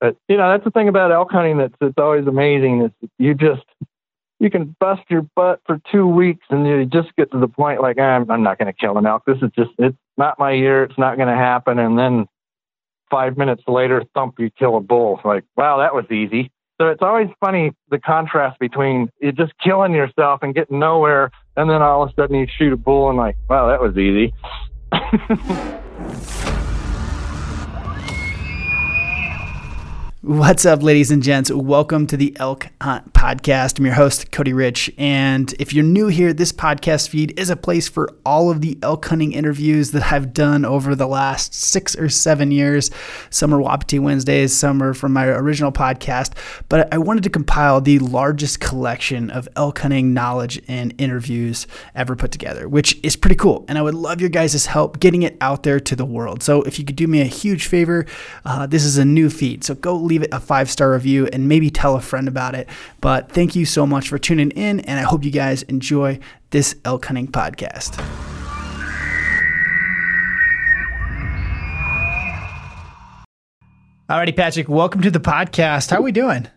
But you know, that's the thing about elk hunting that's it's always amazing is you just you can bust your butt for two weeks and you just get to the point like I'm, I'm not going to kill an elk. This is just it's not my year. It's not going to happen. And then five minutes later, thump, you kill a bull. Like wow, that was easy. So it's always funny the contrast between you just killing yourself and getting nowhere, and then all of a sudden you shoot a bull and like wow, that was easy. What's up, ladies and gents? Welcome to the Elk Hunt Podcast. I'm your host, Cody Rich. And if you're new here, this podcast feed is a place for all of the elk hunting interviews that I've done over the last six or seven years. Some are Wapiti Wednesdays, some are from my original podcast. But I wanted to compile the largest collection of elk hunting knowledge and interviews ever put together, which is pretty cool. And I would love your guys' help getting it out there to the world. So if you could do me a huge favor, uh, this is a new feed. So go leave it a five star review and maybe tell a friend about it. But thank you so much for tuning in, and I hope you guys enjoy this elk hunting podcast. Alrighty, Patrick, welcome to the podcast. How are we doing?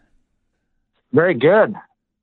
Very good.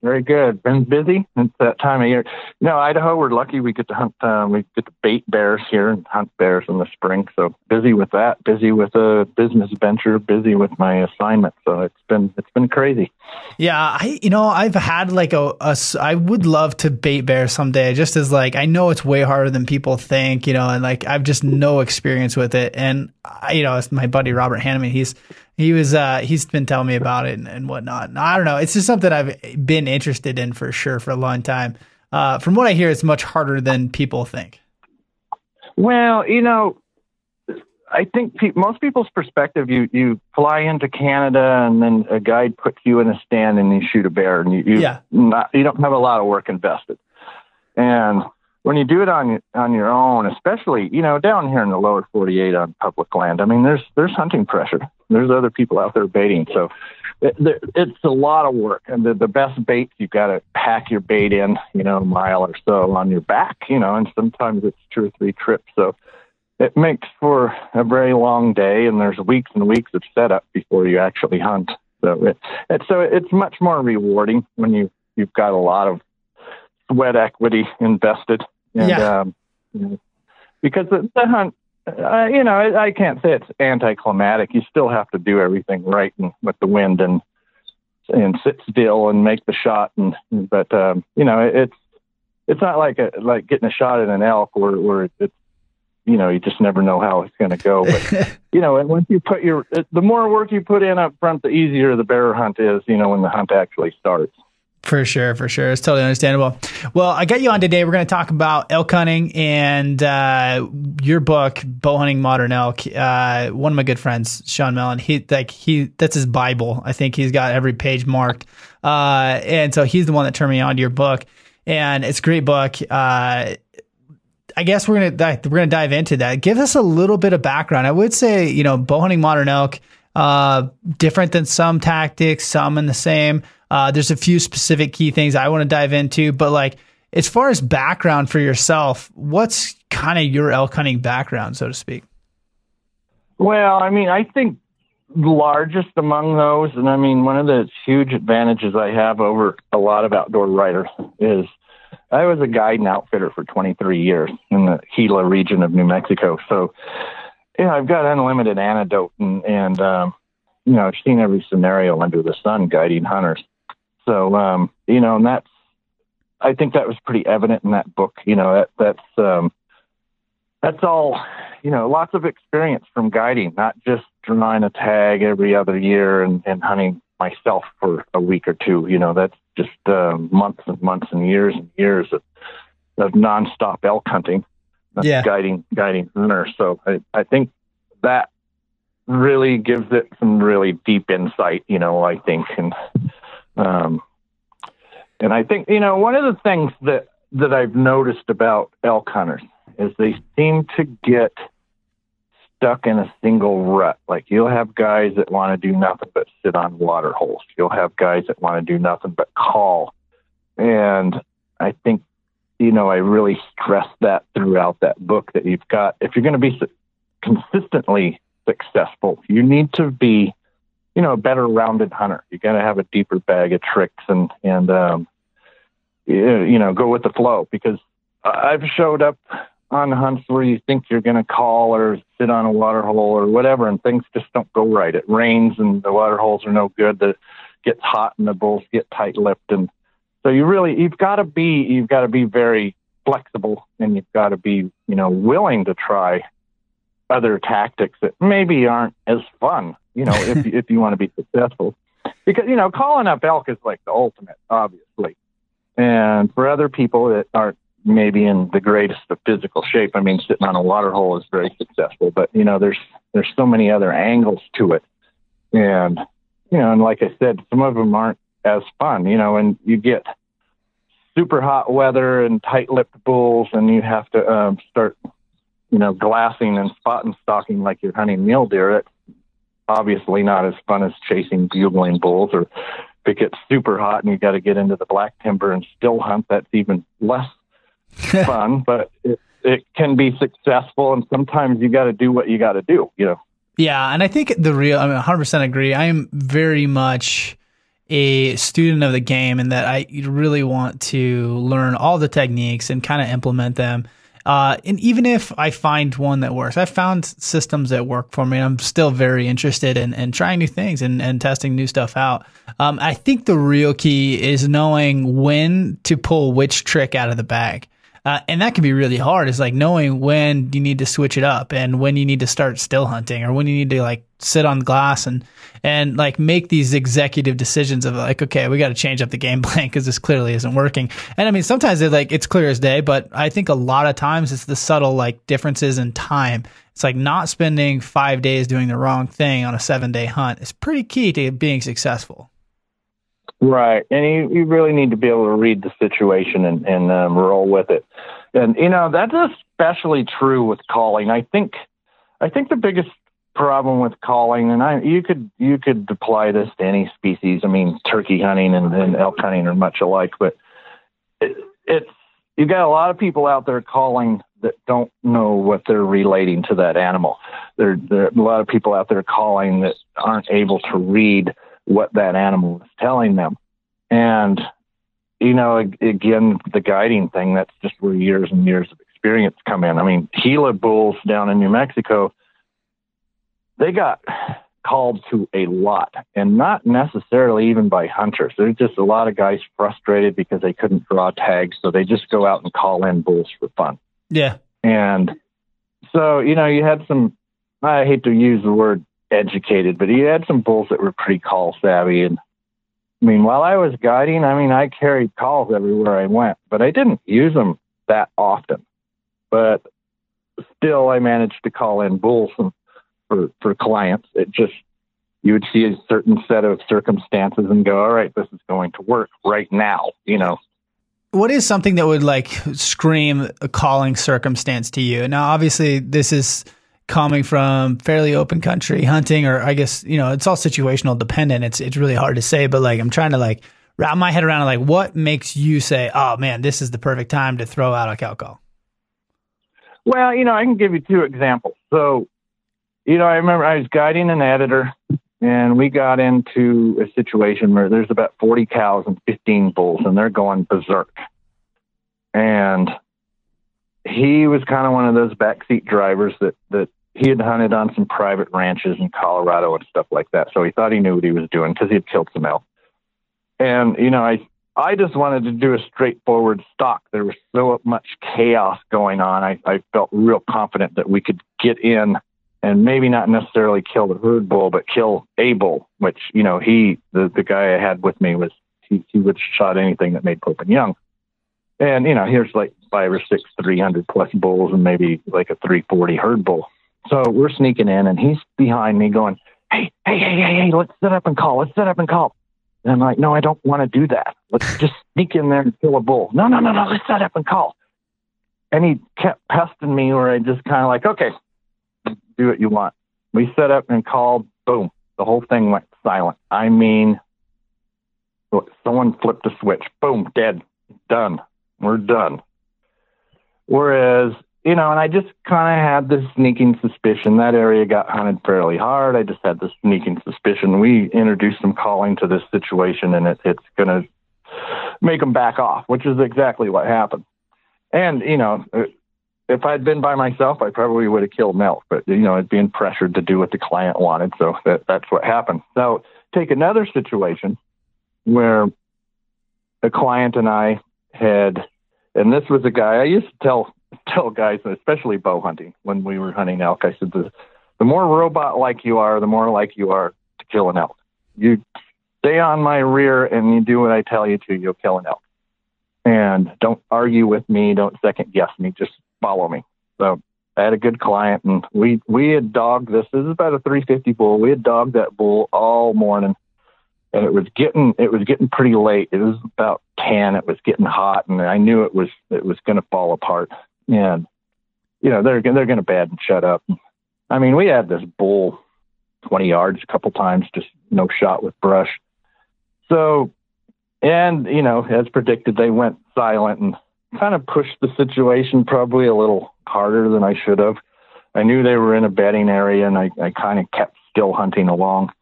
Very good. Been busy. It's that time of year. You know, Idaho, we're lucky we get to hunt, um, we get to bait bears here and hunt bears in the spring. So busy with that, busy with a business venture, busy with my assignment. So it's been, it's been crazy. Yeah. I, you know, I've had like a, a I would love to bait bears someday, just as like, I know it's way harder than people think, you know, and like I've just no experience with it. And, I, you know, it's my buddy Robert Hanneman. He's, he was uh, he's been telling me about it and, and whatnot. And I don't know. It's just something I've been interested in for sure for a long time. Uh, from what I hear, it's much harder than people think. Well, you know, I think pe- most people's perspective, you you fly into Canada and then a guide puts you in a stand and you shoot a bear and you you, yeah. not, you don't have a lot of work invested. And when you do it on on your own, especially you know down here in the lower 48 on public land, I mean there's there's hunting pressure. There's other people out there baiting, so it, it's a lot of work. And the, the best baits you've got to pack your bait in, you know, a mile or so on your back, you know, and sometimes it's two or three trips. So it makes for a very long day, and there's weeks and weeks of setup before you actually hunt. So it, it so it's much more rewarding when you you've got a lot of sweat equity invested. And, yeah. Um, you know, because the, the hunt, uh, you know, I, I can't say it's anticlimactic. You still have to do everything right and with the wind and and sit still and make the shot. And but um, you know, it's it's not like a, like getting a shot at an elk where where it's you know you just never know how it's going to go. But you know, and once you put your the more work you put in up front, the easier the bear hunt is. You know, when the hunt actually starts. For sure, for sure. It's totally understandable. Well, I got you on today. We're going to talk about elk hunting and uh, your book, Bow Hunting Modern Elk. Uh, one of my good friends, Sean Mellon, he like he that's his Bible. I think he's got every page marked. Uh, and so he's the one that turned me on to your book. And it's a great book. Uh, I guess we're gonna we're gonna dive into that. Give us a little bit of background. I would say, you know, bow hunting modern elk, uh, different than some tactics, some in the same. Uh, there's a few specific key things I want to dive into, but like as far as background for yourself, what's kind of your elk hunting background, so to speak? Well, I mean, I think largest among those, and I mean, one of the huge advantages I have over a lot of outdoor writers is I was a guide and outfitter for 23 years in the Gila region of New Mexico. So, yeah, I've got unlimited antidote and, and um, you know, I've seen every scenario under the sun guiding hunters. So, um, you know, and that's, I think that was pretty evident in that book. You know, that, that's, um, that's all, you know, lots of experience from guiding, not just drawing a tag every other year and, and hunting myself for a week or two. You know, that's just uh, months and months and years and years of, of nonstop elk hunting, yeah. guiding, guiding hunters. So I, I think that really gives it some really deep insight, you know, I think. And, um, and I think, you know, one of the things that, that I've noticed about elk hunters is they seem to get stuck in a single rut. Like you'll have guys that want to do nothing but sit on water holes. You'll have guys that want to do nothing but call. And I think, you know, I really stress that throughout that book that you've got, if you're going to be consistently successful, you need to be you know, a better rounded hunter. You got to have a deeper bag of tricks and, and, um, you know, go with the flow because I've showed up on hunts where you think you're going to call or sit on a water hole or whatever, and things just don't go right. It rains and the water holes are no good. The gets hot and the bulls get tight lipped, and so you really you've got to be you've got to be very flexible and you've got to be you know willing to try other tactics that maybe aren't as fun. You know, if if you want to be successful, because you know calling up elk is like the ultimate, obviously. And for other people that aren't maybe in the greatest of physical shape. I mean, sitting on a water hole is very successful, but you know, there's there's so many other angles to it, and you know, and like I said, some of them aren't as fun. You know, and you get super hot weather and tight-lipped bulls, and you have to um, start, you know, glassing and spot and stalking like you're hunting mule deer. It's obviously not as fun as chasing bugling bulls or if it gets super hot and you got to get into the black timber and still hunt, that's even less fun, but it, it can be successful. And sometimes you got to do what you got to do, you know? Yeah. And I think the real, I mean, 100% agree. I am very much a student of the game and that I really want to learn all the techniques and kind of implement them. Uh, and even if I find one that works, I've found systems that work for me. I'm still very interested in, in trying new things and, and testing new stuff out. Um, I think the real key is knowing when to pull which trick out of the bag. Uh, and that can be really hard. Is like knowing when you need to switch it up and when you need to start still hunting or when you need to like sit on glass and and like make these executive decisions of like, okay, we got to change up the game plan because this clearly isn't working. And I mean, sometimes it's like it's clear as day, but I think a lot of times it's the subtle like differences in time. It's like not spending five days doing the wrong thing on a seven day hunt is pretty key to being successful. Right, and you, you really need to be able to read the situation and, and um, roll with it. And you know that's especially true with calling. I think, I think the biggest problem with calling, and I you could you could apply this to any species. I mean, turkey hunting and, and elk hunting are much alike, but it, it's you've got a lot of people out there calling that don't know what they're relating to that animal. There, there are a lot of people out there calling that aren't able to read what that animal is telling them. And, you know, again, the guiding thing, that's just where years and years of experience come in. I mean, Gila bulls down in New Mexico, they got called to a lot and not necessarily even by hunters. There's just a lot of guys frustrated because they couldn't draw tags. So they just go out and call in bulls for fun. Yeah. And so, you know, you had some, I hate to use the word educated, but you had some bulls that were pretty call savvy. And I mean, while I was guiding, I mean, I carried calls everywhere I went, but I didn't use them that often. But still, I managed to call in bulls for for clients. It just you would see a certain set of circumstances and go, all right, this is going to work right now, you know. What is something that would like scream a calling circumstance to you? Now, obviously, this is coming from fairly open country hunting, or I guess you know it's all situational dependent. It's it's really hard to say, but like I'm trying to like wrap my head around like what makes you say, oh man, this is the perfect time to throw out a cow call. Well, you know, I can give you two examples. So, you know, I remember I was guiding an editor, and we got into a situation where there's about 40 cows and 15 bulls, and they're going berserk. And he was kind of one of those backseat drivers that that he had hunted on some private ranches in Colorado and stuff like that. So he thought he knew what he was doing because he had killed some elk. And, you know, I, I just wanted to do a straightforward stalk. There was so much chaos going on. I, I felt real confident that we could get in and maybe not necessarily kill the herd bull, but kill a bull, which, you know, he, the, the guy I had with me was, he, he would shot anything that made Pope and Young. And, you know, here's like five or six 300 plus bulls and maybe like a 340 herd bull. So we're sneaking in, and he's behind me going, hey, hey, hey, hey, hey, let's set up and call. Let's set up and call. And I'm like, no, I don't want to do that. Let's just sneak in there and kill a bull. No, no, no, no, let's set up and call. And he kept pesting me where I just kind of like, okay, do what you want. We set up and called. Boom. The whole thing went silent. I mean, someone flipped a switch. Boom, dead. Done. We're done. Whereas you know, and I just kind of had this sneaking suspicion that area got hunted fairly hard. I just had this sneaking suspicion. We introduced some calling to this situation, and it, it's going to make them back off, which is exactly what happened. And you know, if I'd been by myself, I probably would have killed Milk, but you know, I'd been pressured to do what the client wanted, so that that's what happened. So take another situation where a client and I had, and this was a guy I used to tell tell guys, especially bow hunting, when we were hunting elk, I said the the more robot like you are, the more like you are to kill an elk. You stay on my rear and you do what I tell you to, you'll kill an elk. And don't argue with me, don't second guess me, just follow me. So I had a good client and we we had dogged this. This is about a 350 bull. We had dogged that bull all morning, and it was getting it was getting pretty late. It was about 10. It was getting hot, and I knew it was it was going to fall apart. And you know they're they're going to bad and shut up. I mean, we had this bull 20 yards a couple times, just no shot with brush. So, and you know, as predicted, they went silent and kind of pushed the situation probably a little harder than I should have. I knew they were in a bedding area, and I, I kind of kept still hunting along.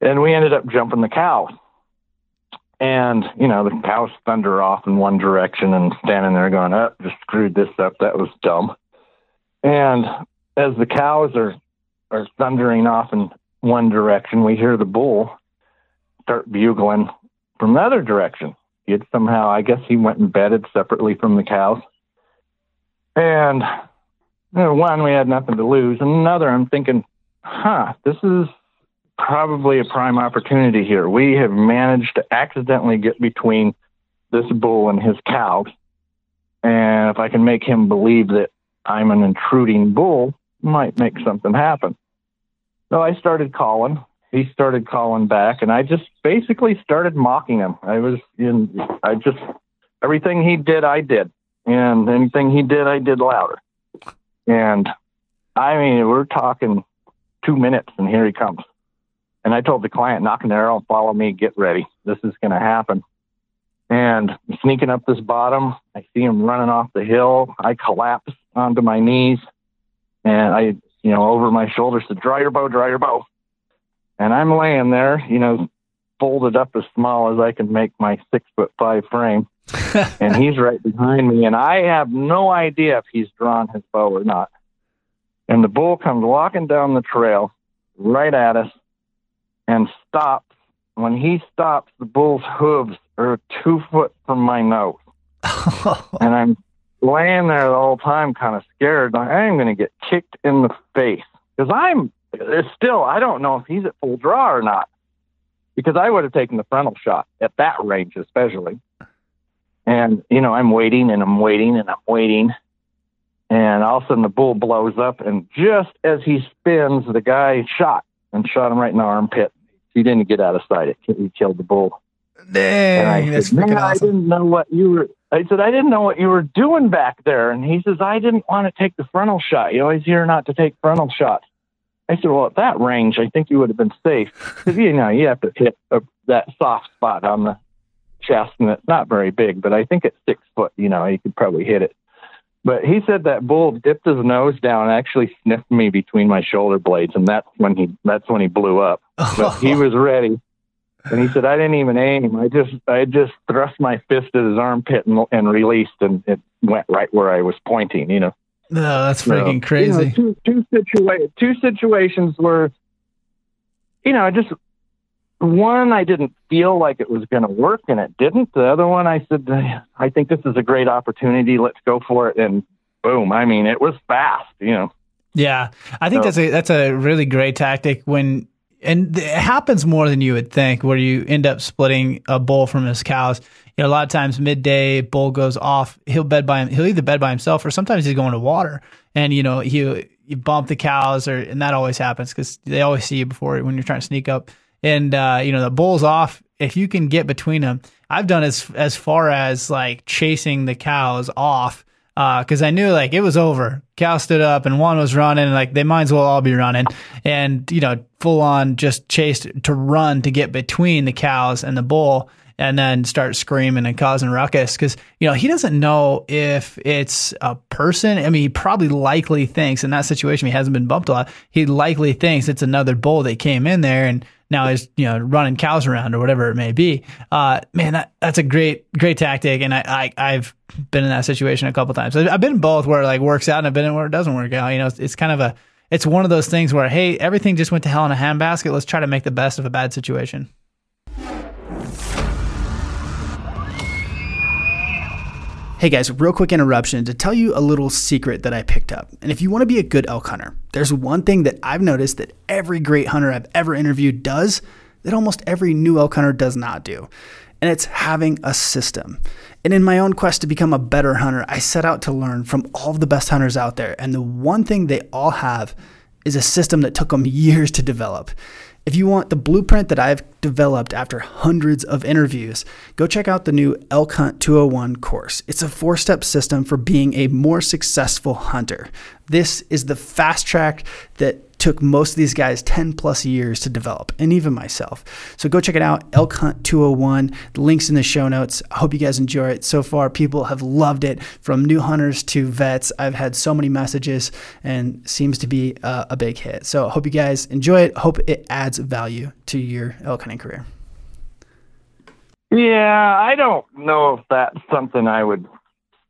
And we ended up jumping the cow. And, you know, the cows thunder off in one direction and standing there going, oh, just screwed this up. That was dumb. And as the cows are, are thundering off in one direction, we hear the bull start bugling from the other direction had somehow, I guess he went and bedded separately from the cows. And you know, one, we had nothing to lose. And another, I'm thinking, huh, this is probably a prime opportunity here. We have managed to accidentally get between this bull and his cows. And if I can make him believe that I'm an intruding bull, might make something happen. So I started calling he started calling back, and I just basically started mocking him. I was in, I just everything he did, I did, and anything he did, I did louder. And I mean, we're talking two minutes, and here he comes. And I told the client, nock an arrow, follow me, get ready. This is going to happen. And sneaking up this bottom, I see him running off the hill. I collapse onto my knees, and I, you know, over my shoulders said, "Draw your bow, draw your bow." And I'm laying there, you know, folded up as small as I can make my six foot five frame. and he's right behind me, and I have no idea if he's drawn his bow or not. And the bull comes walking down the trail right at us and stops. When he stops, the bull's hooves are two foot from my nose. and I'm laying there the whole time, kind of scared. I am going to get kicked in the face because I'm still, I don't know if he's at full draw or not because I would have taken the frontal shot at that range, especially. And, you know, I'm waiting and I'm waiting and I'm waiting. And all of a sudden the bull blows up. And just as he spins, the guy shot and shot him right in the armpit. He didn't get out of sight. he killed the bull. Dang, I that's said, freaking I didn't know what you were. I said, I didn't know what you were doing back there. And he says, I didn't want to take the frontal shot. You always hear not to take frontal shots. I said, well, at that range, I think you would have been safe because you know you have to hit a, that soft spot on the chest, and it's not very big, but I think at six foot, you know, you could probably hit it. But he said that bull dipped his nose down, and actually sniffed me between my shoulder blades, and that's when he that's when he blew up. But he was ready, and he said, I didn't even aim. I just I just thrust my fist at his armpit and, and released, and it went right where I was pointing. You know. No, that's So, freaking crazy. You know, two two situa- two situations where, you know, just one I didn't feel like it was going to work, and it didn't. The other one, I said, I think this is a great opportunity. Let's go for it, and boom! I mean, it was fast. You know. Yeah, I think So- that's a that's a really great tactic when and it happens more than you would think where you end up splitting a bull from his cows. You know, a lot of times midday bull goes off, he'll bed by him, he'll either bed by himself or sometimes he's going to water and you know, he you bump the cows or and that always happens cuz they always see you before when you're trying to sneak up. And uh, you know, the bull's off if you can get between them. I've done as as far as like chasing the cows off because I knew like it was over. Cow stood up and one was running, and like they might as well all be running, and you know, full on just chased to run to get between the cows and the bull. And then start screaming and causing ruckus because you know he doesn't know if it's a person. I mean, he probably likely thinks in that situation he hasn't been bumped a lot. He likely thinks it's another bull that came in there and now is you know running cows around or whatever it may be. Uh, man, that that's a great great tactic, and I, I have been in that situation a couple times. I've been in both where it like works out, and I've been in where it doesn't work out. You know, it's, it's kind of a it's one of those things where hey, everything just went to hell in a handbasket. Let's try to make the best of a bad situation. Hey guys, real quick interruption to tell you a little secret that I picked up. And if you want to be a good elk hunter, there's one thing that I've noticed that every great hunter I've ever interviewed does that almost every new elk hunter does not do. And it's having a system. And in my own quest to become a better hunter, I set out to learn from all of the best hunters out there. And the one thing they all have is a system that took them years to develop. If you want the blueprint that I've developed after hundreds of interviews, go check out the new Elk Hunt 201 course. It's a four step system for being a more successful hunter. This is the fast track that took most of these guys 10 plus years to develop, and even myself. So go check it out, Elk Hunt 201. The link's in the show notes. I hope you guys enjoy it. So far, people have loved it from new hunters to vets. I've had so many messages and seems to be uh, a big hit. So I hope you guys enjoy it. Hope it adds value to your elk hunting career. Yeah, I don't know if that's something I would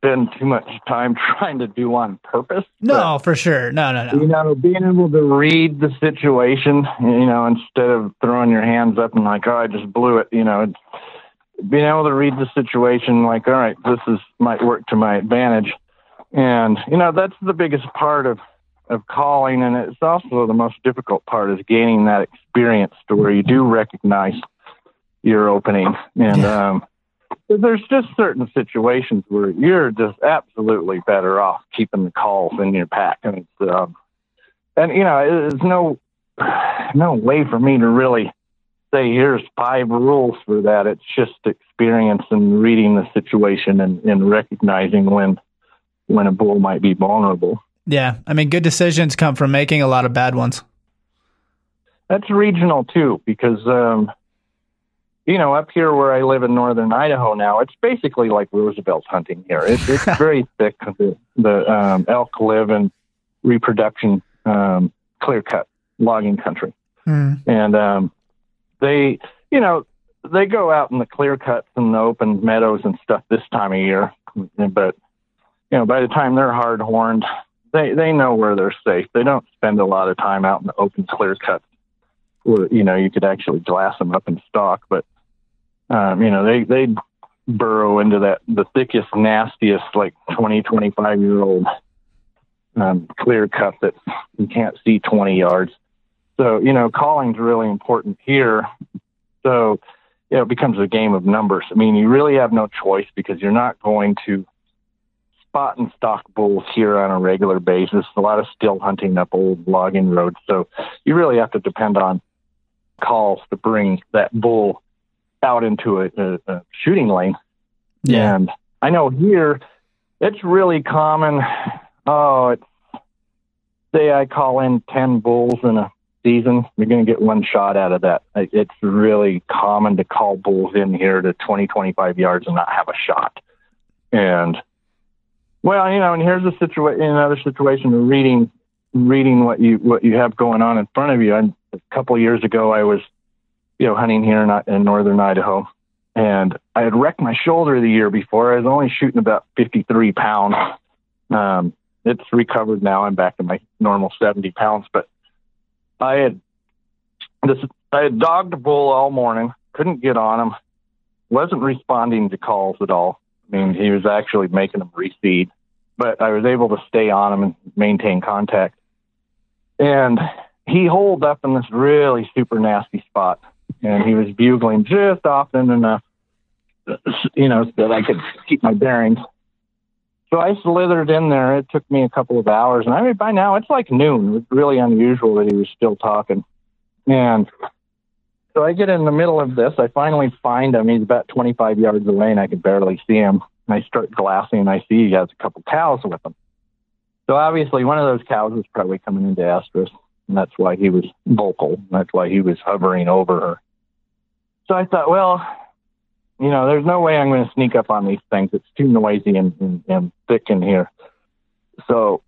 spend too much time trying to do on purpose. No, but, for sure. No, no, no. You know, being able to read the situation, you know, instead of throwing your hands up and like, oh, I just blew it, you know, being able to read the situation like, all right, this is might work to my advantage. And, you know, that's the biggest part of of calling and it's also the most difficult part is gaining that experience to where you do recognize your opening and um there's just certain situations where you're just absolutely better off keeping the calls in your pack, and it's, um, and you know, there's no no way for me to really say here's five rules for that. It's just experience and reading the situation and, and recognizing when when a bull might be vulnerable. Yeah, I mean, good decisions come from making a lot of bad ones. That's regional too, because um, you know, up here where I live in northern Idaho now, it's basically like Roosevelt hunting here. It, it's very thick. The, the um, elk live in reproduction, um, clear cut logging country. Mm. And um, they, you know, they go out in the clear cuts and the open meadows and stuff this time of year. But, you know, by the time they're hard horned, they, they know where they're safe. They don't spend a lot of time out in the open clear cuts where, you know, you could actually glass them up in stalk. But, um, you know, they they burrow into that the thickest, nastiest, like 20, 25 year old um, clear cut that you can't see 20 yards. So, you know, calling's really important here. So, you know, it becomes a game of numbers. I mean, you really have no choice because you're not going to spot and stalk bulls here on a regular basis. A lot of still hunting up old logging roads. So you really have to depend on calls to bring that bull out into a, a, a shooting lane. Yeah. And I know here it's really common. Oh, it's say I call in 10 bulls in a season, you're going to get one shot out of that. It's really common to call bulls in here to 20, 25 yards and not have a shot. And well, you know, and here's a situation, another situation of reading, reading what you, what you have going on in front of you. And a couple of years ago, I was you know, hunting here in, in northern Idaho. And I had wrecked my shoulder the year before. I was only shooting about 53 pounds. Um, it's recovered now. I'm back to my normal 70 pounds, but I had this, I had dogged a bull all morning, couldn't get on him, wasn't responding to calls at all. I mean, he was actually making them reseed, but I was able to stay on him and maintain contact. And he holed up in this really super nasty spot and he was bugling just often enough, you know, that I could keep my bearings. So I slithered in there. It took me a couple of hours, and I mean, by now it's like noon. It was really unusual that he was still talking. And so I get in the middle of this. I finally find him. He's about 25 yards away, and I can barely see him. And I start glassing, and I see he has a couple cows with him. So obviously, one of those cows was probably coming into estrus, and that's why he was vocal. That's why he was hovering over her. So I thought, well, you know, there's no way I'm going to sneak up on these things. It's too noisy and, and, and thick in here. So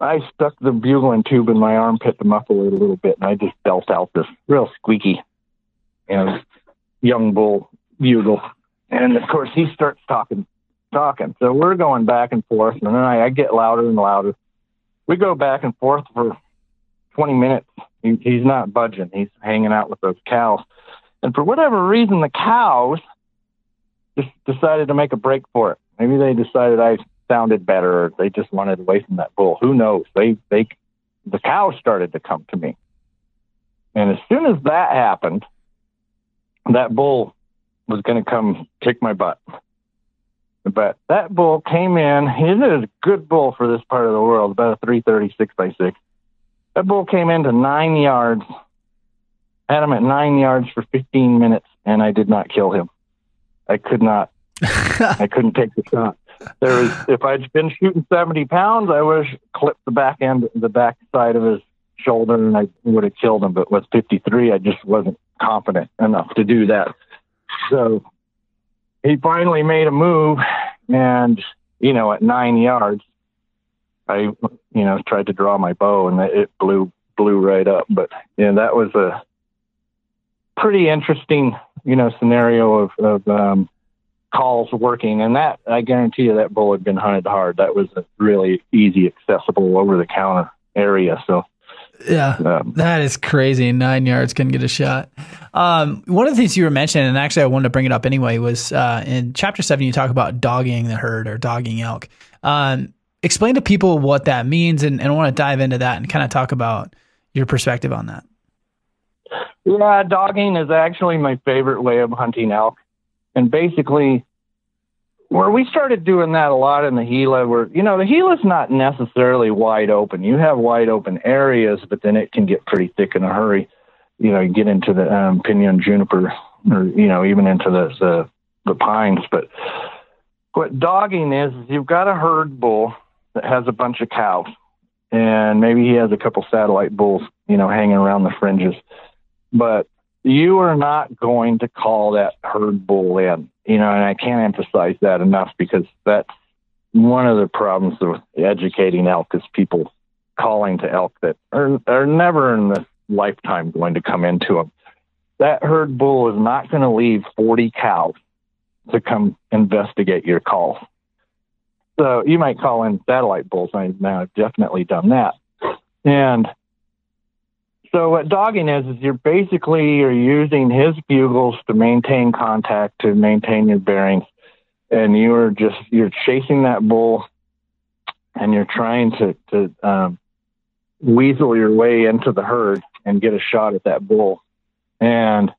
I stuck the bugling tube in my armpit to muffle it a little bit, and I just dealt out this real squeaky, know, young bull bugle. And of course, he starts talking, talking. So we're going back and forth, and then I, I get louder and louder. We go back and forth for 20 minutes. He, he's not budging. He's hanging out with those cows. And for whatever reason, the cows just decided to make a break for it. Maybe they decided I sounded better or they just wanted away from that bull. Who knows? They, they, the cows started to come to me. And as soon as that happened, that bull was going to come kick my butt. But that bull came in. He is a good bull for this part of the world, about a 336 by 6. That bull came into nine yards, had him at nine yards for 15 minutes, and I did not kill him. I could not. I couldn't take the shot. There was, if I'd been shooting 70 pounds, I would have clipped the back end, the back side of his shoulder, and I would have killed him. But with 53, I just wasn't confident enough to do that. So he finally made a move, and you know, at nine yards, I you know tried to draw my bow, and it blew blew right up. But yeah, that was a pretty interesting you know scenario of, of um, calls working, and that I guarantee you that bull had been hunted hard. That was a really easy, accessible, over the counter area. So yeah, um, that is crazy. Nine yards can get a shot. Um, one of the things you were mentioning, and actually I wanted to bring it up anyway, was uh, in chapter seven you talk about dogging the herd or dogging elk. Um, explain to people what that means, and, and I want to dive into that and kind of talk about your perspective on that. Yeah, dogging is actually my favorite way of hunting elk, and basically where we started doing that a lot in the Gila, where you know the Gila's not necessarily wide open. You have wide open areas, but then it can get pretty thick in a hurry. You know, you get into the um, juniper, or you know, even into the the, the pines. But what dogging is, is you've got a herd bull that has a bunch of cows, and maybe he has a couple satellite bulls, you know, hanging around the fringes. But you are not going to call that herd bull in you know, and I can't emphasize that enough because that's one of the problems with educating elk is people calling to elk that are, are never in this lifetime going to come into them. That herd bull is not going to leave 40 cows to come investigate your calls. So you might call in satellite bulls. I now I've definitely done that. And so what dogging is is you're basically you're using his bugles to maintain contact to maintain your bearings, and you are just you're chasing that bull, and you're trying to to um, weasel your way into the herd and get a shot at that bull, and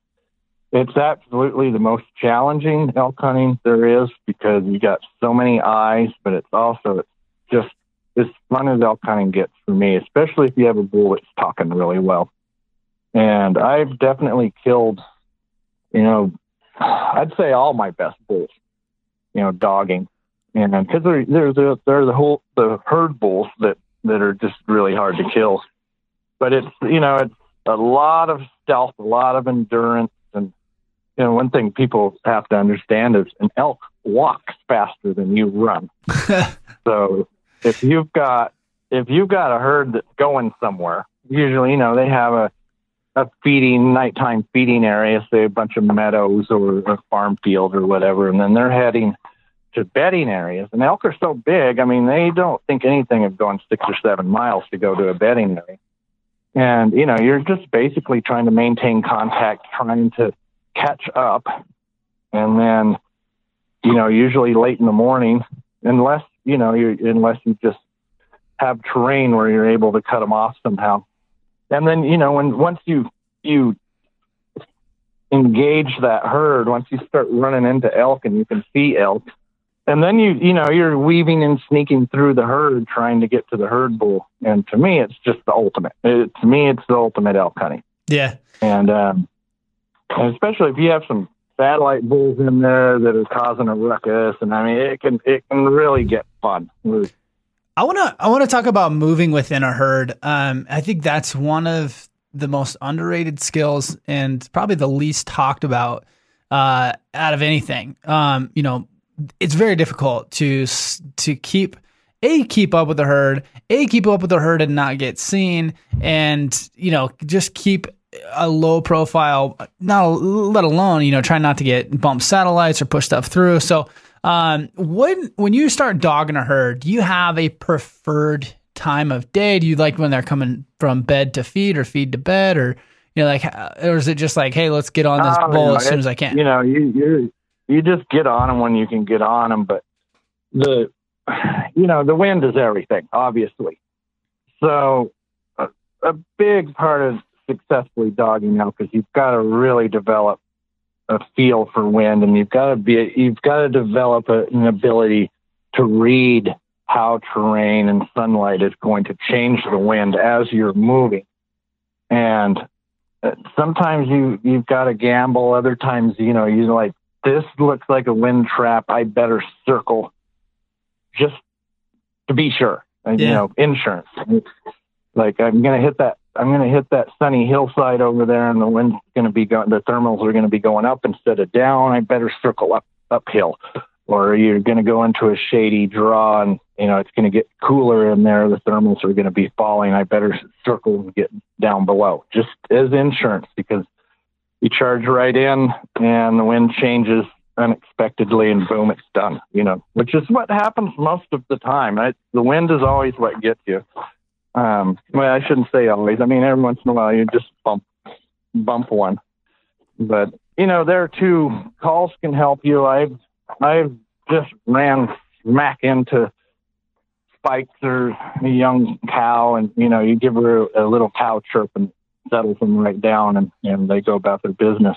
it's absolutely the most challenging elk hunting there is because you got so many eyes, but it's also it's just as fun as elk hunting gets for me, especially if you have a bull that's talking really well. And I've definitely killed, you know, I'd say all my best bulls, you know, dogging, and because there, there's a, there's the whole the herd bulls that that are just really hard to kill, but it's you know it's a lot of stealth, a lot of endurance, you know one thing people have to understand is an elk walks faster than you run. so if you've got if you've got a herd that's going somewhere, usually you know they have a a feeding nighttime feeding area, say a bunch of meadows or a farm field or whatever, and then they're heading to bedding areas. And elk are so big, I mean, they don't think anything of going six or seven miles to go to a bedding area. And you know, you're just basically trying to maintain contact, trying to catch up, and then you know, usually late in the morning, unless you know, you unless you just have terrain where you're able to cut them off somehow. And then you know, when once you you engage that herd, once you start running into elk and you can see elk, and then you you know you're weaving and sneaking through the herd trying to get to the herd bull. And to me, it's just the ultimate. It, to me, it's the ultimate elk hunting. Yeah. And um, and especially if you have some satellite bulls in there that are causing a ruckus, and I mean, it can it can really get fun. I want to I want to talk about moving within a herd. Um, I think that's one of the most underrated skills and probably the least talked about uh, out of anything. Um, you know, it's very difficult to to keep a keep up with the herd, a keep up with the herd and not get seen, and you know just keep a low profile. Not let alone you know try not to get bump satellites or push stuff through. So um, when when you start dogging a herd, do you have a preferred time of day? Do you like when they're coming from bed to feed or feed to bed, or you know, like, or is it just like, hey, let's get on this uh, bull as soon as I can? You know, you you you just get on them when you can get on them, but the you know the wind is everything, obviously. So a, a big part of successfully dogging now because you've got to really develop a feel for wind, and you've got to be you've got to develop a, an ability to read how terrain and sunlight is going to change the wind as you're moving. And uh, sometimes you you've got to gamble. Other times, you know, you're like this looks like a wind trap. I better circle just to be sure. And, yeah. You know, insurance. Like I'm gonna hit that I'm going to hit that sunny hillside over there, and the wind's going to be going. The thermals are going to be going up instead of down. I better circle up uphill, or you're going to go into a shady draw, and you know it's going to get cooler in there. The thermals are going to be falling. I better circle and get down below, just as insurance, because you charge right in, and the wind changes unexpectedly, and boom, it's done. You know, which is what happens most of the time. I, the wind is always what gets you. Um, well, I shouldn't say always. I mean, every once in a while you just bump bump one. But you know, there too, calls can help you. I've I've just ran smack into spikes or a young cow, and you know, you give her a, a little cow chirp and settles them right down, and and they go about their business.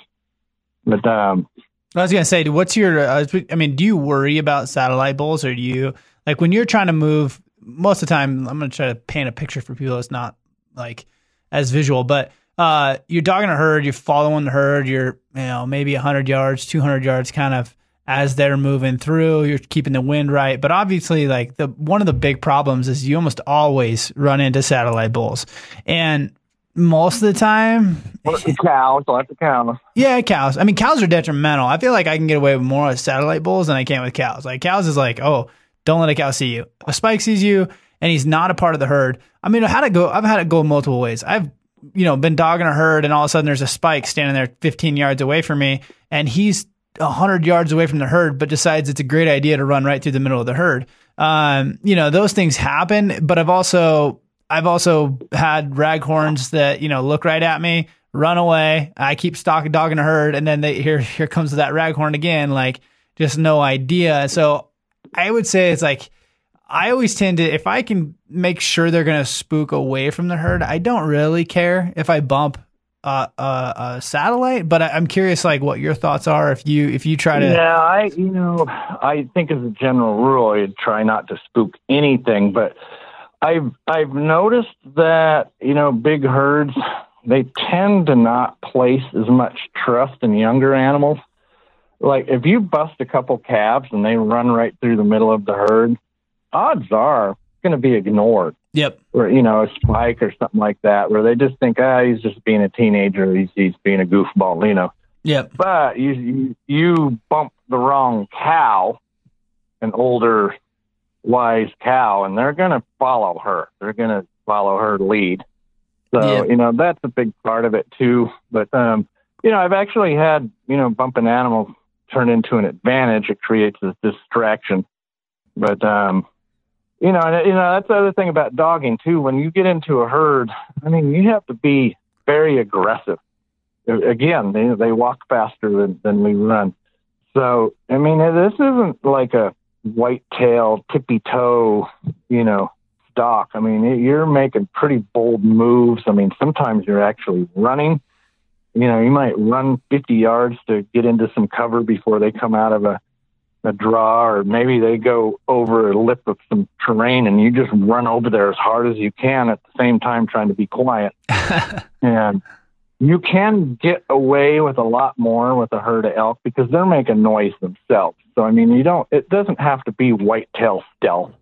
But um, I was gonna say, what's your? Uh, I mean, do you worry about satellite bulls, or do you like when you're trying to move most of the time, I'm going to try to paint a picture for people that's not like as visual, but uh, you're dogging a herd, you're following the herd, you're, you know, maybe 100 yards, 200 yards kind of as they're moving through, you're keeping the wind right. But obviously, like the one of the big problems is you almost always run into satellite bulls. And most of the time, well, cows, lots of cows. Yeah, cows. I mean, cows are detrimental. I feel like I can get away with more with satellite bulls than I can with cows. Like cows is like, oh, don't let a cow see you. A spike sees you and he's not a part of the herd. I mean, I had it go. I've had it go multiple ways. I've you know been dogging a herd and all of a sudden there's a spike standing there 15 yards away from me and he's 100 yards away from the herd but decides it's a great idea to run right through the middle of the herd um, you know those things happen but i've also i've also had raghorns that you know look right at me run away i keep stalking dogging a herd and then they here here comes that raghorn again like just no idea so I would say it's like I always tend to if I can make sure they're to spook away from the herd, I don't really care if I bump uh, uh, a satellite. But I, am curious, like, what your thoughts are if you if you try to. Yeah, I you know I think as a general rule, I'd try not to spook anything. But I've I've noticed that you know big herds they tend to not place as much trust in younger animals like if you bust a couple calves and they run right through the middle of the herd, odds are it's going to be ignored. Yep. Or you know a spike or something like that, where they just think, ah, he's just being a teenager, he's he's being a goofball, you know. Yep. But you you, you bump the wrong cow, an older, wise cow, and they're going to follow her. They're going to follow her lead. So yep. you know that's a big part of it too. But um, you know, I've actually had you know bumping animals turn into an advantage. It creates a distraction. But um, you know, and, you know that's the other thing about dogging too. When you get into a herd, I mean, you have to be very aggressive. Again, they they walk faster than than we run. So I mean, this isn't like a white tail tippy toe, you know, stock. I mean, you're making pretty bold moves. I mean, sometimes you're actually running you know, you might run 50 yards to get into some cover before they come out of a, a draw, or maybe they go over a lip of some terrain and you just run over there as hard as you can at the same time trying to be quiet. and you can get away with a lot more with a herd of elk because they're making noise themselves. So, I mean, you don't, it doesn't have to be whitetail stealth.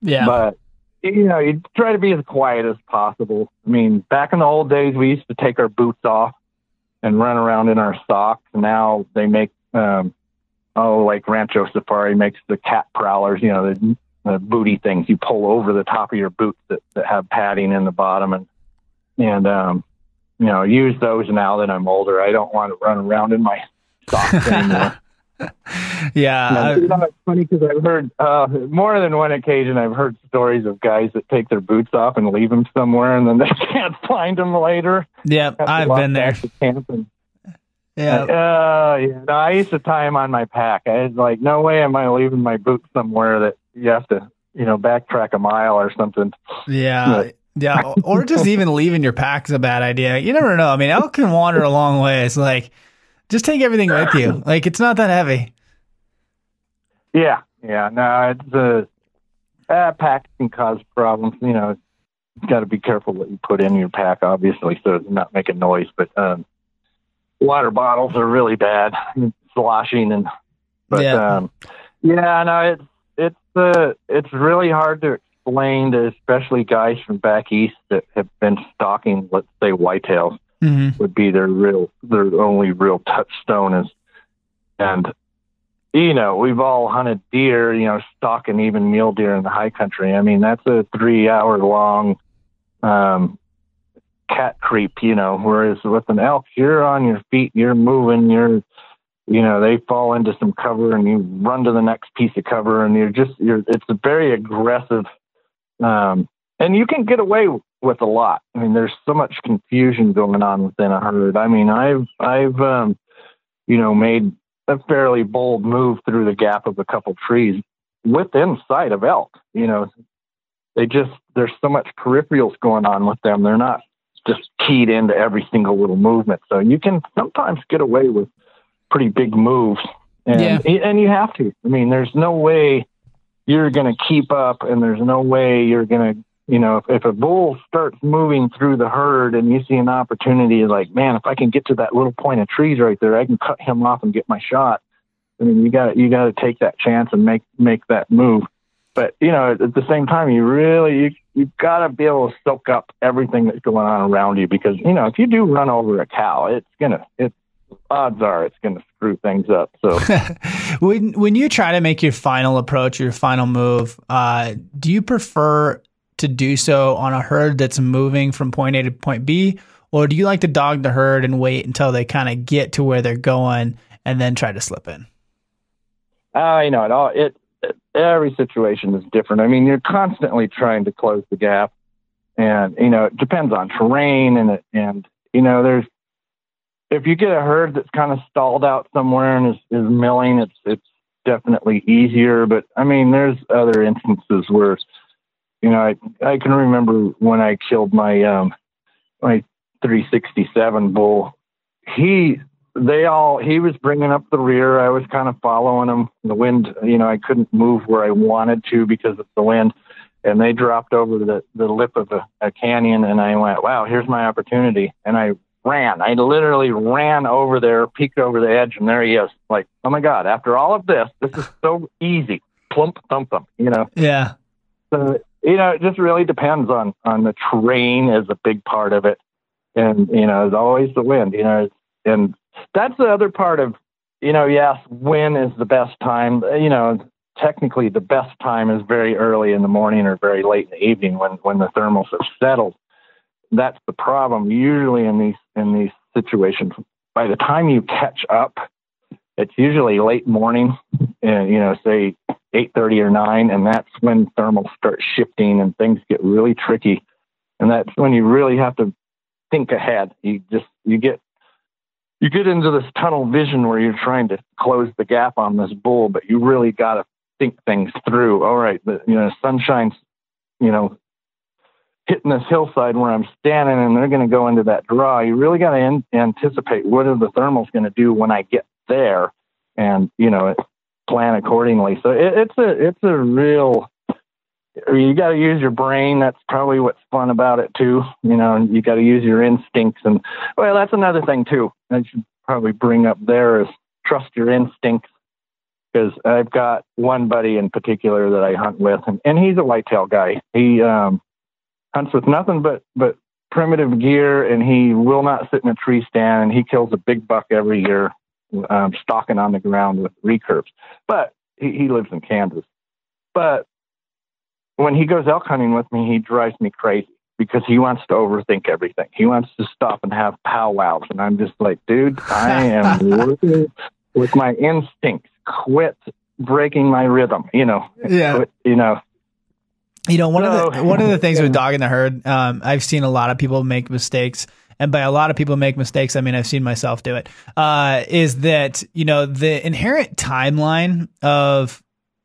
Yeah. But, you know, you try to be as quiet as possible. I mean, back in the old days, we used to take our boots off and run around in our stock. Now they make, um, oh, like Rancho Safari makes the cat prowlers, you know, the, the booty things you pull over the top of your boots that, that have padding in the bottom and, and, um, you know, use those now that I'm older. I don't want to run around in my socks anymore. yeah. you know, it's funny because I've heard uh, more than one occasion. I've heard stories of guys that take their boots off and leave them somewhere, and then they can't find them later. Yeah, I've been there. And, yeah. Uh, yeah. No, I used to tie them on my pack. I was like, no way am I leaving my boots somewhere that you have to, you know, backtrack a mile or something. Yeah. But, yeah, or just even leaving your pack is a bad idea. You never know. I mean, elk can wander a long way. It's like just take everything with you. Like it's not that heavy. Yeah, yeah. No, it's a uh, pack can cause problems. You know, you got to be careful what you put in your pack, obviously, so it's not making noise. But um, water bottles are really bad, sloshing and. But yeah, um, yeah. No, it's it's uh, it's really hard to explain to especially guys from back east that have been stalking, let's say, whitetails mm-hmm. would be their real their only real touchstone is and you know we've all hunted deer you know stalking even mule deer in the high country i mean that's a three hour long um cat creep you know whereas with an elk you're on your feet you're moving you're you know they fall into some cover and you run to the next piece of cover and you're just you're it's a very aggressive um and you can get away with a lot. I mean, there's so much confusion going on within a herd. I mean, I've I've um, you know made a fairly bold move through the gap of a couple trees within sight of elk. You know, they just there's so much peripherals going on with them. They're not just keyed into every single little movement. So you can sometimes get away with pretty big moves, and yeah. and you have to. I mean, there's no way you're going to keep up, and there's no way you're going to you know, if, if a bull starts moving through the herd and you see an opportunity, like, man, if I can get to that little point of trees right there, I can cut him off and get my shot. I mean, you got you got to take that chance and make make that move. But you know, at the same time, you really you you got to be able to soak up everything that's going on around you because you know if you do run over a cow, it's gonna it's odds are it's going to screw things up. So when when you try to make your final approach, your final move, uh, do you prefer to do so on a herd that's moving from point A to point B? Or do you like to dog the herd and wait until they kind of get to where they're going and then try to slip in? Uh, you know, it all it, it every situation is different. I mean, you're constantly trying to close the gap, and you know, it depends on terrain and and you know, there's if you get a herd that's kind of stalled out somewhere and is, is milling, it's it's definitely easier. But I mean, there's other instances where you know, I I can remember when I killed my um my 367 bull. He they all he was bringing up the rear. I was kind of following him. The wind, you know, I couldn't move where I wanted to because of the wind. And they dropped over the the lip of a, a canyon, and I went, "Wow, here's my opportunity!" And I ran. I literally ran over there, peeked over the edge, and there he is. Like, oh my god! After all of this, this is so easy. Plump, thump, thump. You know. Yeah. So you know, it just really depends on on the terrain is a big part of it, and you know, as always the wind. You know, and that's the other part of you know, yes, when is the best time? You know, technically the best time is very early in the morning or very late in the evening when when the thermals have settled. That's the problem. Usually in these in these situations, by the time you catch up, it's usually late morning, and you know, say 8:30 or 9, and that's when thermals start shifting and things get really tricky. And that's when you really have to think ahead. You just you get you get into this tunnel vision where you're trying to close the gap on this bull, but you really got to think things through. All right, the you know sunshine's you know hitting this hillside where I'm standing, and they're going to go into that draw. You really got to anticipate what are the thermals going to do when I get there, and you know plan accordingly. So it, it's a it's a real you got to use your brain. That's probably what's fun about it too. You know, you got to use your instincts, and well, that's another thing too. I should probably bring up there is trust your instincts because I've got one buddy in particular that I hunt with, and, and he's a whitetail guy. He um, hunts with nothing but but primitive gear, and he will not sit in a tree stand. And he kills a big buck every year, um, stalking on the ground with recurves. But he, he lives in Kansas. But when he goes elk hunting with me, he drives me crazy because he wants to overthink everything. He wants to stop and have powwows, and I'm just like, dude, I am working with my instincts. Quit breaking my rhythm. You know. Yeah. Quit, you know. You know, one of the one of the things with dogging the herd, um, I've seen a lot of people make mistakes, and by a lot of people make mistakes, I mean I've seen myself do it. Uh, is that you know the inherent timeline of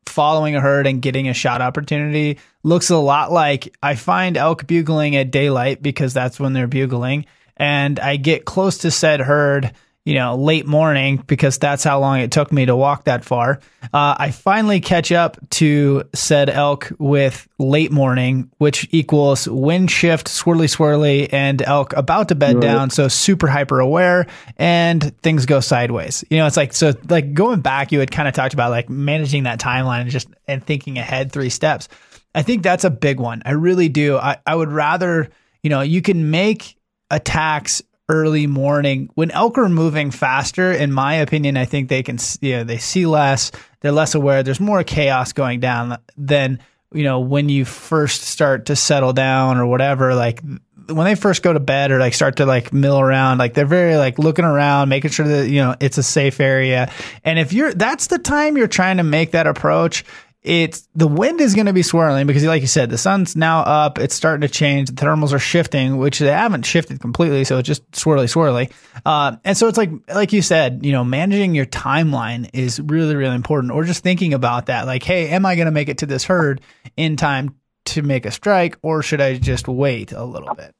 following a herd and getting a shot opportunity looks a lot like I find elk bugling at daylight because that's when they're bugling, and I get close to said herd you know, late morning because that's how long it took me to walk that far. Uh, I finally catch up to said elk with late morning, which equals wind shift, swirly, swirly, and elk about to bed right. down. So super hyper aware and things go sideways. You know, it's like, so like going back, you had kind of talked about like managing that timeline and just, and thinking ahead three steps. I think that's a big one. I really do. I, I would rather, you know, you can make attacks early morning. When elk are moving faster in my opinion i think they can you know they see less they're less aware. There's more chaos going down than you know when you first start to settle down or whatever like when they first go to bed or like start to like mill around like they're very like looking around making sure that you know it's a safe area. And if you're that's the time you're trying to make that approach it's the wind is going to be swirling because, like you said, the sun's now up. It's starting to change. The thermals are shifting, which they haven't shifted completely, so it's just swirly, swirly. Uh, and so it's like, like you said, you know, managing your timeline is really, really important. Or just thinking about that, like, hey, am I going to make it to this herd in time to make a strike, or should I just wait a little bit?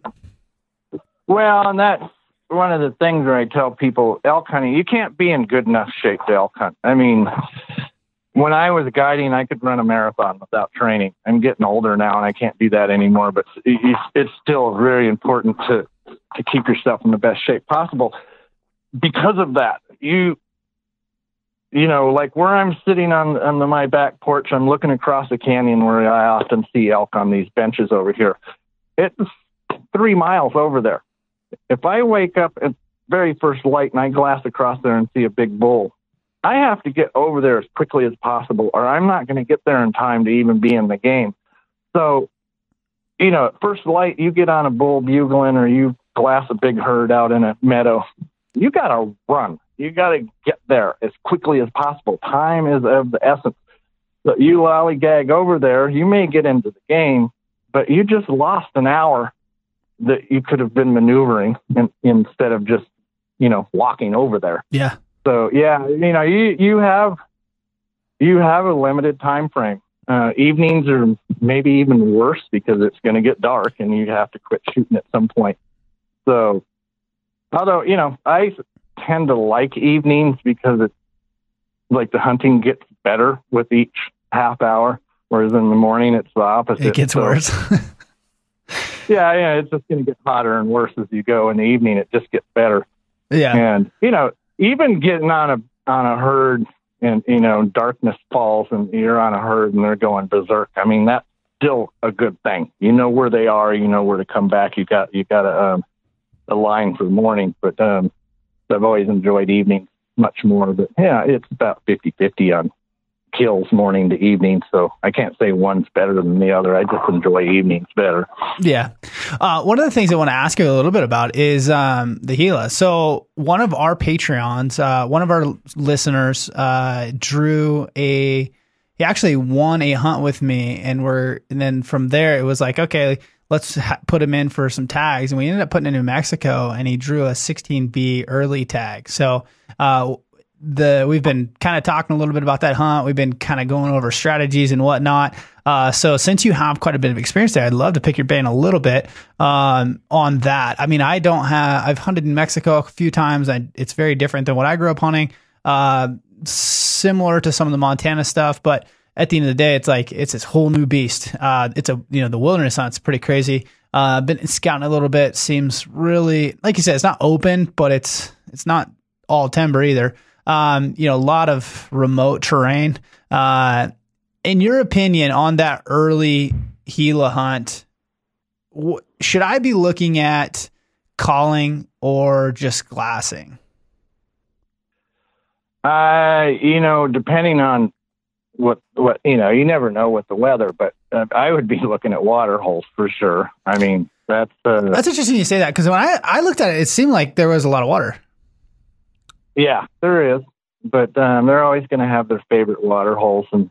Well, and that's one of the things where I tell people elk hunting, you can't be in good enough shape to elk hunt. I mean, when I was guiding, I could run a marathon without training. I'm getting older now and I can't do that anymore, but it's still very important to, to keep yourself in the best shape possible. Because of that, you, you know, like where I'm sitting on, on the, my back porch, I'm looking across the canyon where I often see elk on these benches over here. It's three miles over there. If I wake up at very first light and I glass across there and see a big bull, I have to get over there as quickly as possible, or I'm not going to get there in time to even be in the game. So, you know, at first light, you get on a bull bugling or you glass a big herd out in a meadow, you got to run. You got to get there as quickly as possible. Time is of the essence. So you lollygag over there, you may get into the game, but you just lost an hour that you could have been maneuvering in, instead of just, you know, walking over there. Yeah. So yeah, you know, you you have you have a limited time frame. Uh, evenings are maybe even worse because it's going to get dark and you have to quit shooting at some point. So, although you know, I tend to like evenings because it's like the hunting gets better with each half hour, whereas in the morning it's the opposite. It gets so, worse. yeah, yeah, it's just going to get hotter and worse as you go. In the evening, it just gets better. Yeah, and you know, even getting on a on a herd and you know darkness falls and you're on a herd and they're going berserk. I mean that's still a good thing. You know where they are. You know where to come back. You got you got a um, a line for morning. But um, I've always enjoyed evenings much more. But yeah, it's about fifty fifty on kills morning to evening. So I can't say one's better than the other. I just enjoy evenings better. Yeah. Uh, one of the things I want to ask you a little bit about is um, the Gila. So one of our Patreons, uh, one of our listeners, uh, drew a. He actually won a hunt with me, and we're and then from there it was like okay. Let's ha- put him in for some tags, and we ended up putting in New Mexico, and he drew a 16B early tag. So, uh, the we've been kind of talking a little bit about that hunt. We've been kind of going over strategies and whatnot. Uh, so since you have quite a bit of experience there, I'd love to pick your brain a little bit um, on that. I mean, I don't have. I've hunted in Mexico a few times. and it's very different than what I grew up hunting. Uh, similar to some of the Montana stuff, but at the end of the day, it's like it's this whole new beast. Uh, it's a you know the wilderness hunt's pretty crazy. Uh, been scouting a little bit. Seems really like you said, it's not open, but it's it's not all timber either um, you know, a lot of remote terrain. Uh, in your opinion, on that early Gila hunt, wh- should I be looking at calling or just glassing? Uh, you know, depending on what what you know, you never know with the weather, but uh, I would be looking at water holes for sure. I mean, that's uh, that's interesting you say that because when I I looked at it, it seemed like there was a lot of water. Yeah, there is, but um, they're always going to have their favorite water holes, and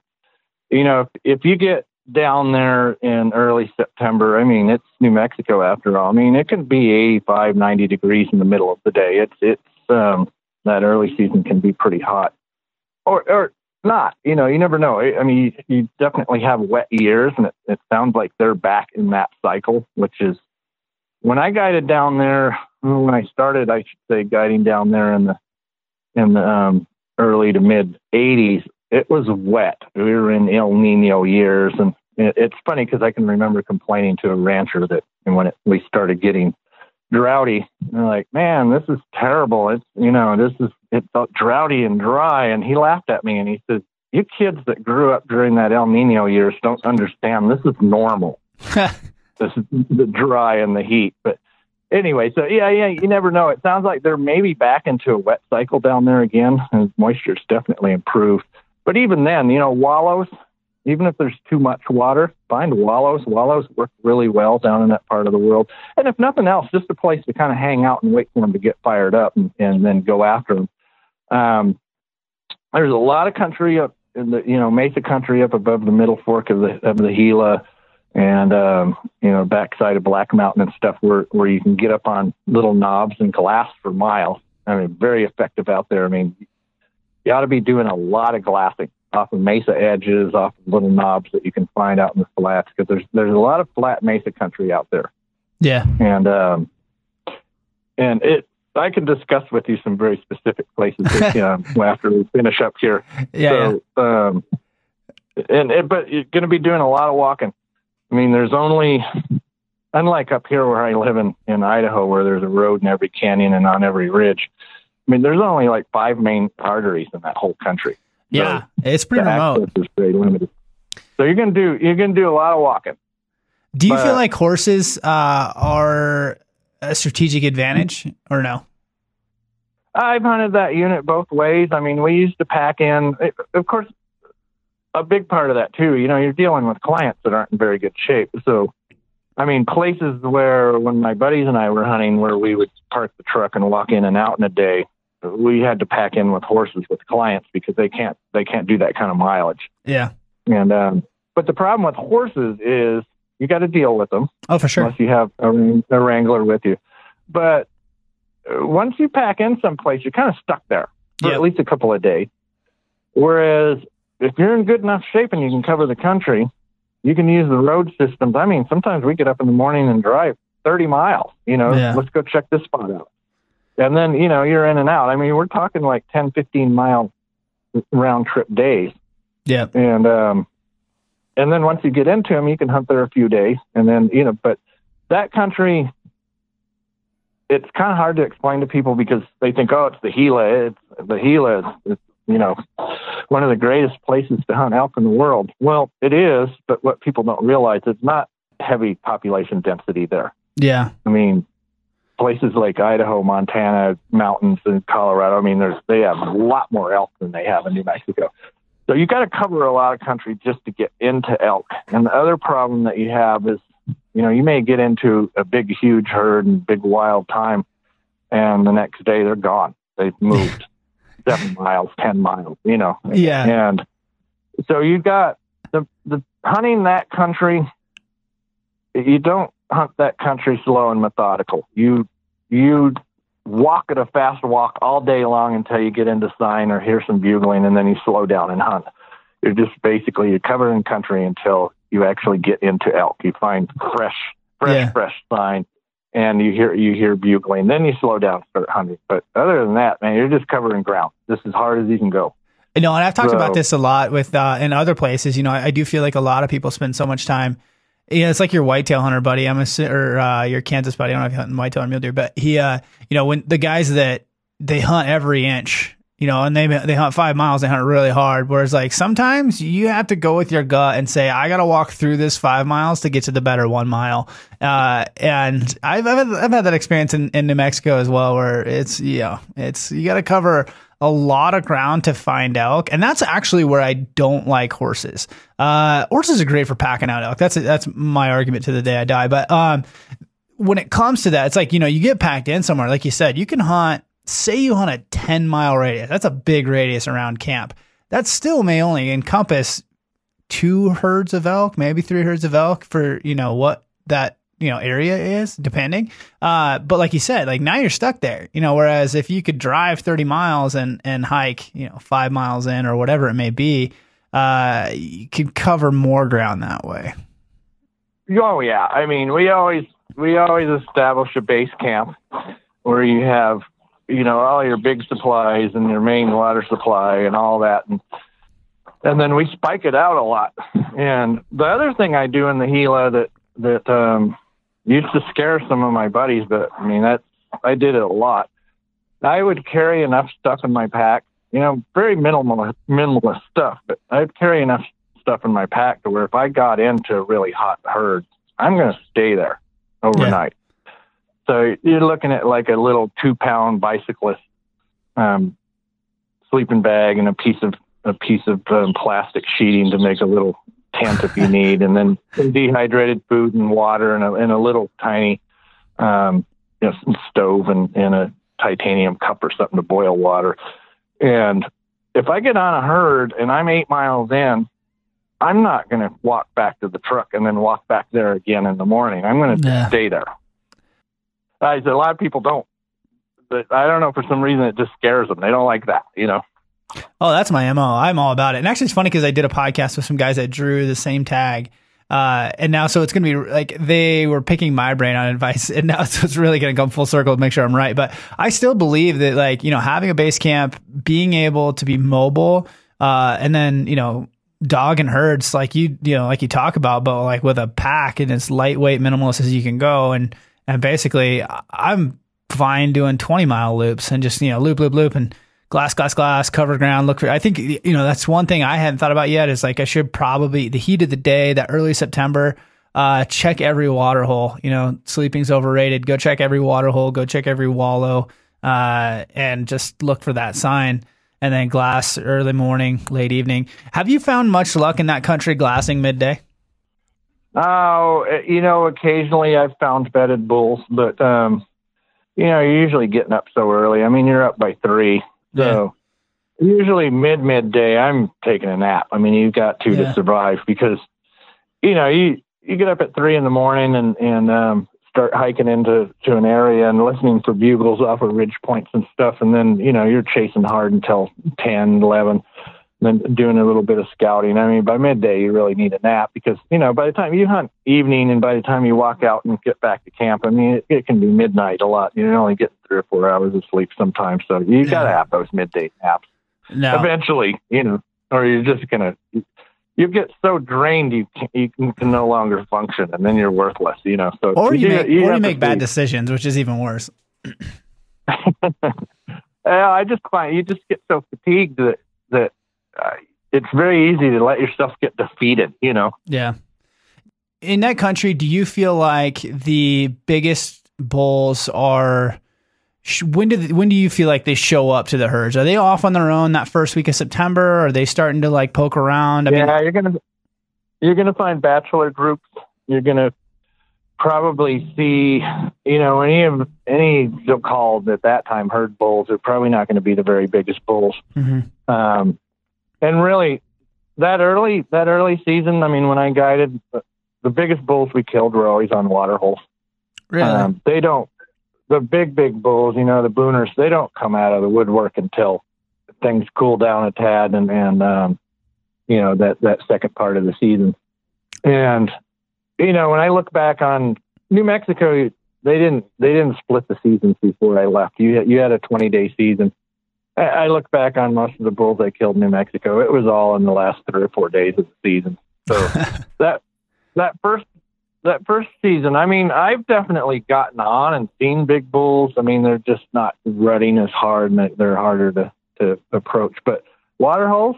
you know, if, if you get down there in early September, I mean, it's New Mexico after all. I mean, it can be 85, 90 degrees in the middle of the day. It's it's um, that early season can be pretty hot, or or not. You know, you never know. I mean, you, you definitely have wet years, and it, it sounds like they're back in that cycle, which is when I guided down there. When I started, I should say, guiding down there in the in the um, early to mid 80s it was wet. We were in El Nino years, and it's funny because I can remember complaining to a rancher that when it, we started getting droughty, they're like, "Man, this is terrible. It's you know, this is it felt droughty and dry." And he laughed at me and he says, "You kids that grew up during that El Nino years don't understand. This is normal. this is the dry and the heat." But anyway, so yeah, yeah, you never know. It sounds like they're maybe back into a wet cycle down there again, and moisture's definitely improved. But even then, you know, wallows, even if there's too much water, find wallows. Wallows work really well down in that part of the world. And if nothing else, just a place to kind of hang out and wait for them to get fired up and, and then go after them. Um, there's a lot of country up in the, you know, Mesa country up above the middle fork of the, of the Gila and, um, you know, backside of Black Mountain and stuff where, where you can get up on little knobs and glass for miles. I mean, very effective out there. I mean, you ought to be doing a lot of glassing off of mesa edges, off of little knobs that you can find out in the flats because there's there's a lot of flat mesa country out there. Yeah, and um, and it I can discuss with you some very specific places that, um, after we finish up here. Yeah. So, yeah. Um, and it, but you're going to be doing a lot of walking. I mean, there's only unlike up here where I live in in Idaho, where there's a road in every canyon and on every ridge. I mean, there's only like five main arteries in that whole country. Yeah, so it's pretty remote. Is very limited. So you're gonna do you're gonna do a lot of walking. Do you but, feel like horses uh, are a strategic advantage or no? I've hunted that unit both ways. I mean, we used to pack in, of course, a big part of that too. You know, you're dealing with clients that aren't in very good shape. So, I mean, places where when my buddies and I were hunting, where we would park the truck and walk in and out in a day, we had to pack in with horses with clients because they can't they can't do that kind of mileage. Yeah. And um, but the problem with horses is you got to deal with them. Oh, for sure. Unless you have a, a wrangler with you, but uh, once you pack in someplace, you're kind of stuck there for yep. at least a couple of days. Whereas if you're in good enough shape and you can cover the country, you can use the road systems. I mean, sometimes we get up in the morning and drive 30 miles. You know, yeah. let's go check this spot out and then you know you're in and out. I mean, we're talking like 10, 15 mile round trip days. Yeah, and um, and then once you get into them, you can hunt there a few days, and then you know, but that country, it's kind of hard to explain to people because they think, oh, it's the Gila. It's the Gila is, is you know one of the greatest places to hunt elk in the world. Well, it is, but what people don't realize, is not heavy population density there. Yeah, I mean, places like Idaho, Montana, mountains, in Colorado. I mean, there's they have a lot more elk than they have in New Mexico. So you got to cover a lot of country just to get into elk. And the other problem that you have is, you know, you may get into a big, huge herd and big wild time, and the next day they're gone. They've moved seven miles, ten miles. You know. Yeah. And so you got the the hunting that country. You don't hunt that country slow and methodical. You you walk at a fast walk all day long until you get into sign or hear some bugling, and then you slow down and hunt. You're just basically you're covering country until you actually get into elk. You find fresh, fresh, yeah. fresh sign, and you hear you hear bugling. Then you slow down, start hunting. But other than that, man, you're just covering ground. This is as hard as you can go. You know, and I've talked so, about this a lot with uh, in other places. You know, I, I do feel like a lot of people spend so much time yeah, it's like your whitetail hunter buddy. I'm a or uh, your Kansas buddy. I don't know if you hunt whitetail or mule deer, but he, uh, you know, when the guys that they hunt every inch you know, and they they hunt five miles, they hunt really hard. Whereas like sometimes you have to go with your gut and say, I got to walk through this five miles to get to the better one mile. Uh, and I've, I've, I've had that experience in, in New Mexico as well, where it's, yeah, it's, you got to cover a lot of ground to find elk. And that's actually where I don't like horses. Uh, horses are great for packing out elk. That's, that's my argument to the day I die. But, um, when it comes to that, it's like, you know, you get packed in somewhere, like you said, you can hunt say you hunt a 10 mile radius, that's a big radius around camp. That still may only encompass two herds of elk, maybe three herds of elk for, you know, what that, you know, area is, depending. Uh, but like you said, like now you're stuck there, you know, whereas if you could drive 30 miles and, and hike, you know, five miles in or whatever it may be, uh, you could cover more ground that way. Oh yeah. I mean, we always, we always establish a base camp where you have you know all your big supplies and your main water supply and all that. And and then we spike it out a lot. And the other thing i do in the gila that that um used to scare some of my buddies but i mean that i did it a lot. I would carry enough stuff in my pack you know very minimal minimalist stuff but i'd carry enough stuff in my pack to where if i got into a really hot herd i'm going to stay there overnight so you're looking at like a little two pound bicyclist um, sleeping bag and a piece of a piece of um, plastic sheeting to make a little tent if you need, and then dehydrated food and water and a, and a little tiny um, you know, stove and, and a titanium cup or something to boil water. And if I get on a herd and I'm eight miles in, I'm not going to walk back to the truck and then walk back there again in the morning. I'm going to yeah. stay there. I said a lot of people don't. But I don't know for some reason it just scares them. They don't like that, you know. Oh, that's my mo. I'm all about it. And actually, it's funny because I did a podcast with some guys that drew the same tag. Uh, and now, so it's going to be like they were picking my brain on advice, and now so it's really going to come full circle to make sure I'm right. But I still believe that, like, you know, having a base camp, being able to be mobile, uh, and then, you know, dog and herds, like you, you know, like you talk about, but like with a pack and as lightweight, minimalist as you can go, and and basically, I'm fine doing 20 mile loops and just, you know, loop, loop, loop and glass, glass, glass, covered ground. Look for, I think, you know, that's one thing I hadn't thought about yet is like, I should probably, the heat of the day, that early September, uh, check every water hole. You know, sleeping's overrated. Go check every water hole, go check every wallow, uh, and just look for that sign. And then glass early morning, late evening. Have you found much luck in that country glassing midday? Oh, you know, occasionally I've found bedded bulls, but um, you know, you're usually getting up so early. I mean, you're up by three, so yeah. usually mid midday I'm taking a nap. I mean, you've got to yeah. to survive because you know you you get up at three in the morning and and um, start hiking into to an area and listening for bugles off of ridge points and stuff, and then you know you're chasing hard until ten, eleven then doing a little bit of scouting. I mean, by midday, you really need a nap because, you know, by the time you hunt evening and by the time you walk out and get back to camp, I mean, it, it can be midnight a lot. You're only getting three or four hours of sleep sometimes. So you got to have those midday naps. No. Eventually, you know, or you're just going to, you get so drained you can, you can no longer function and then you're worthless, you know. So or you, you make, you or you make bad decisions, which is even worse. I just find you just get so fatigued that that uh, it's very easy to let yourself get defeated, you know? Yeah. In that country, do you feel like the biggest bulls are when do when do you feel like they show up to the herds? Are they off on their own that first week of September? Are they starting to like poke around? I yeah, mean, you're gonna you're gonna find bachelor groups. You're gonna probably see, you know, any of any so-called at that time herd bulls are probably not going to be the very biggest bulls. Mm-hmm. Um, and really that early that early season, I mean, when I guided, the biggest bulls we killed were always on water holes. Really? Um, they don't. The big big bulls, you know, the booners, they don't come out of the woodwork until things cool down a tad and and um, you know that that second part of the season. And you know, when I look back on New Mexico, they didn't they didn't split the seasons before I left. You you had a 20 day season I look back on most of the bulls I killed in New Mexico. It was all in the last three or four days of the season. So that that first that first season, I mean, I've definitely gotten on and seen big bulls. I mean, they're just not rutting as hard, and they're harder to to approach. But water holes,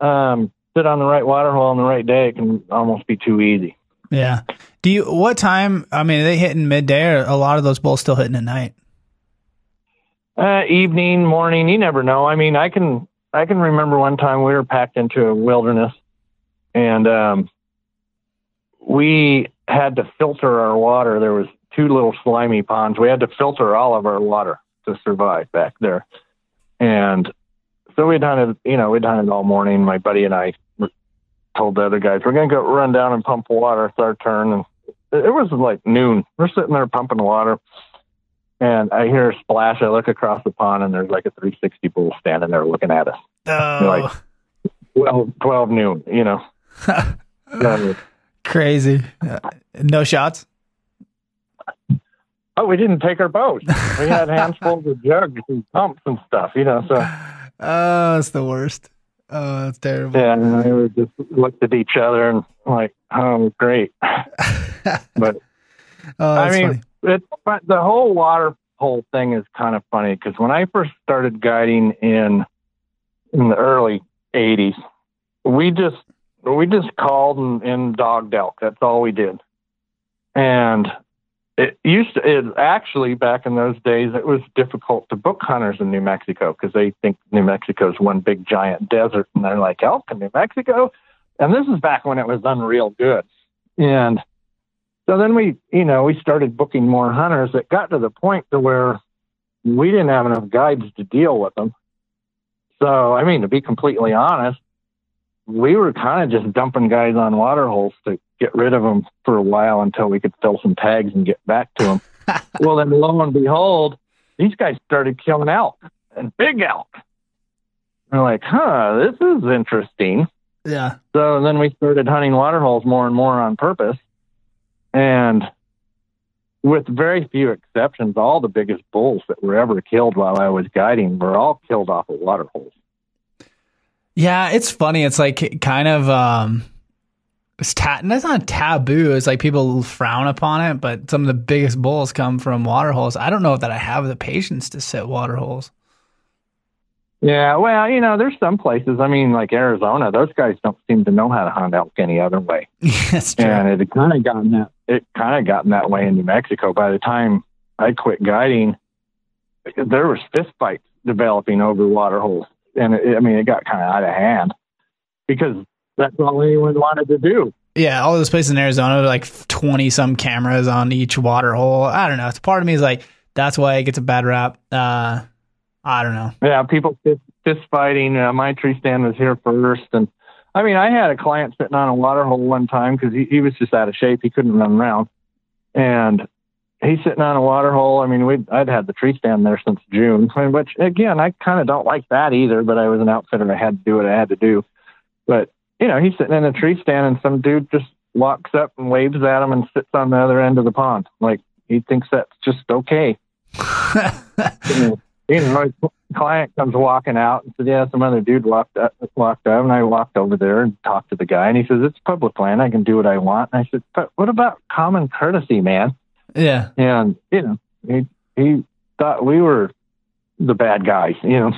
um, sit on the right water hole on the right day, it can almost be too easy. Yeah. Do you? What time? I mean, are they hitting midday, or a lot of those bulls still hitting at night? Uh, evening, morning, you never know. I mean, I can I can remember one time we were packed into a wilderness, and um, we had to filter our water. There was two little slimy ponds. We had to filter all of our water to survive back there, and so we'd done it. You know, we'd done it all morning. My buddy and I told the other guys, "We're gonna go run down and pump water. It's our turn." And it was like noon. We're sitting there pumping water, and I hear a splash. I look across the pond, and there's like a 360 bull standing there looking at us. Oh, Like 12, 12 noon. You know. Crazy. Uh, no shots. oh, we didn't take our boat. We had handfuls of jugs and pumps and stuff. You know, so. Oh, that's the worst. Oh, that's terrible. Yeah, and we just looked at each other and like, oh, great. But Oh, I mean, funny. But the whole water hole thing is kind of funny because when I first started guiding in in the early '80s, we just we just called and, and dogged elk. That's all we did, and it used to. It actually back in those days, it was difficult to book hunters in New Mexico because they think New Mexico is one big giant desert, and they're like elk in New Mexico. And this is back when it was unreal good, and so then we, you know, we started booking more hunters. It got to the point to where we didn't have enough guides to deal with them. So, I mean, to be completely honest, we were kind of just dumping guys on water holes to get rid of them for a while until we could fill some tags and get back to them. well, then lo and behold, these guys started killing elk and big elk. We're like, huh, this is interesting. Yeah. So then we started hunting water holes more and more on purpose. And with very few exceptions, all the biggest bulls that were ever killed while I was guiding were all killed off of water holes. Yeah, it's funny. It's like kind of um it's ta- that's not taboo. It's like people frown upon it, but some of the biggest bulls come from water holes. I don't know that I have the patience to sit water holes. Yeah, well, you know, there's some places, I mean, like Arizona, those guys don't seem to know how to hunt elk any other way. that's true. And it kind of gotten that it kind of gotten that way in New Mexico. By the time I quit guiding, there was fist fights developing over water holes, and it, I mean, it got kind of out of hand because that's all anyone wanted to do. Yeah, all those places in Arizona, like twenty some cameras on each water hole. I don't know. It's part of me is like that's why it gets a bad rap. Uh, I don't know. Yeah, people fist, fist fighting. Uh, my tree stand was here first, and I mean, I had a client sitting on a water hole one time because he, he was just out of shape. He couldn't run around, and he's sitting on a water hole. I mean, we I'd had the tree stand there since June, which again, I kind of don't like that either. But I was an outfitter; and I had to do what I had to do. But you know, he's sitting in a tree stand, and some dude just walks up and waves at him and sits on the other end of the pond, like he thinks that's just okay. you know, his client comes walking out and said, "Yeah, some other dude walked up, walked up," and I walked over there and talked to the guy, and he says, "It's public land. I can do what I want." And I said, "But what about common courtesy, man?" yeah. And you know, he he thought we were the bad guys, you know.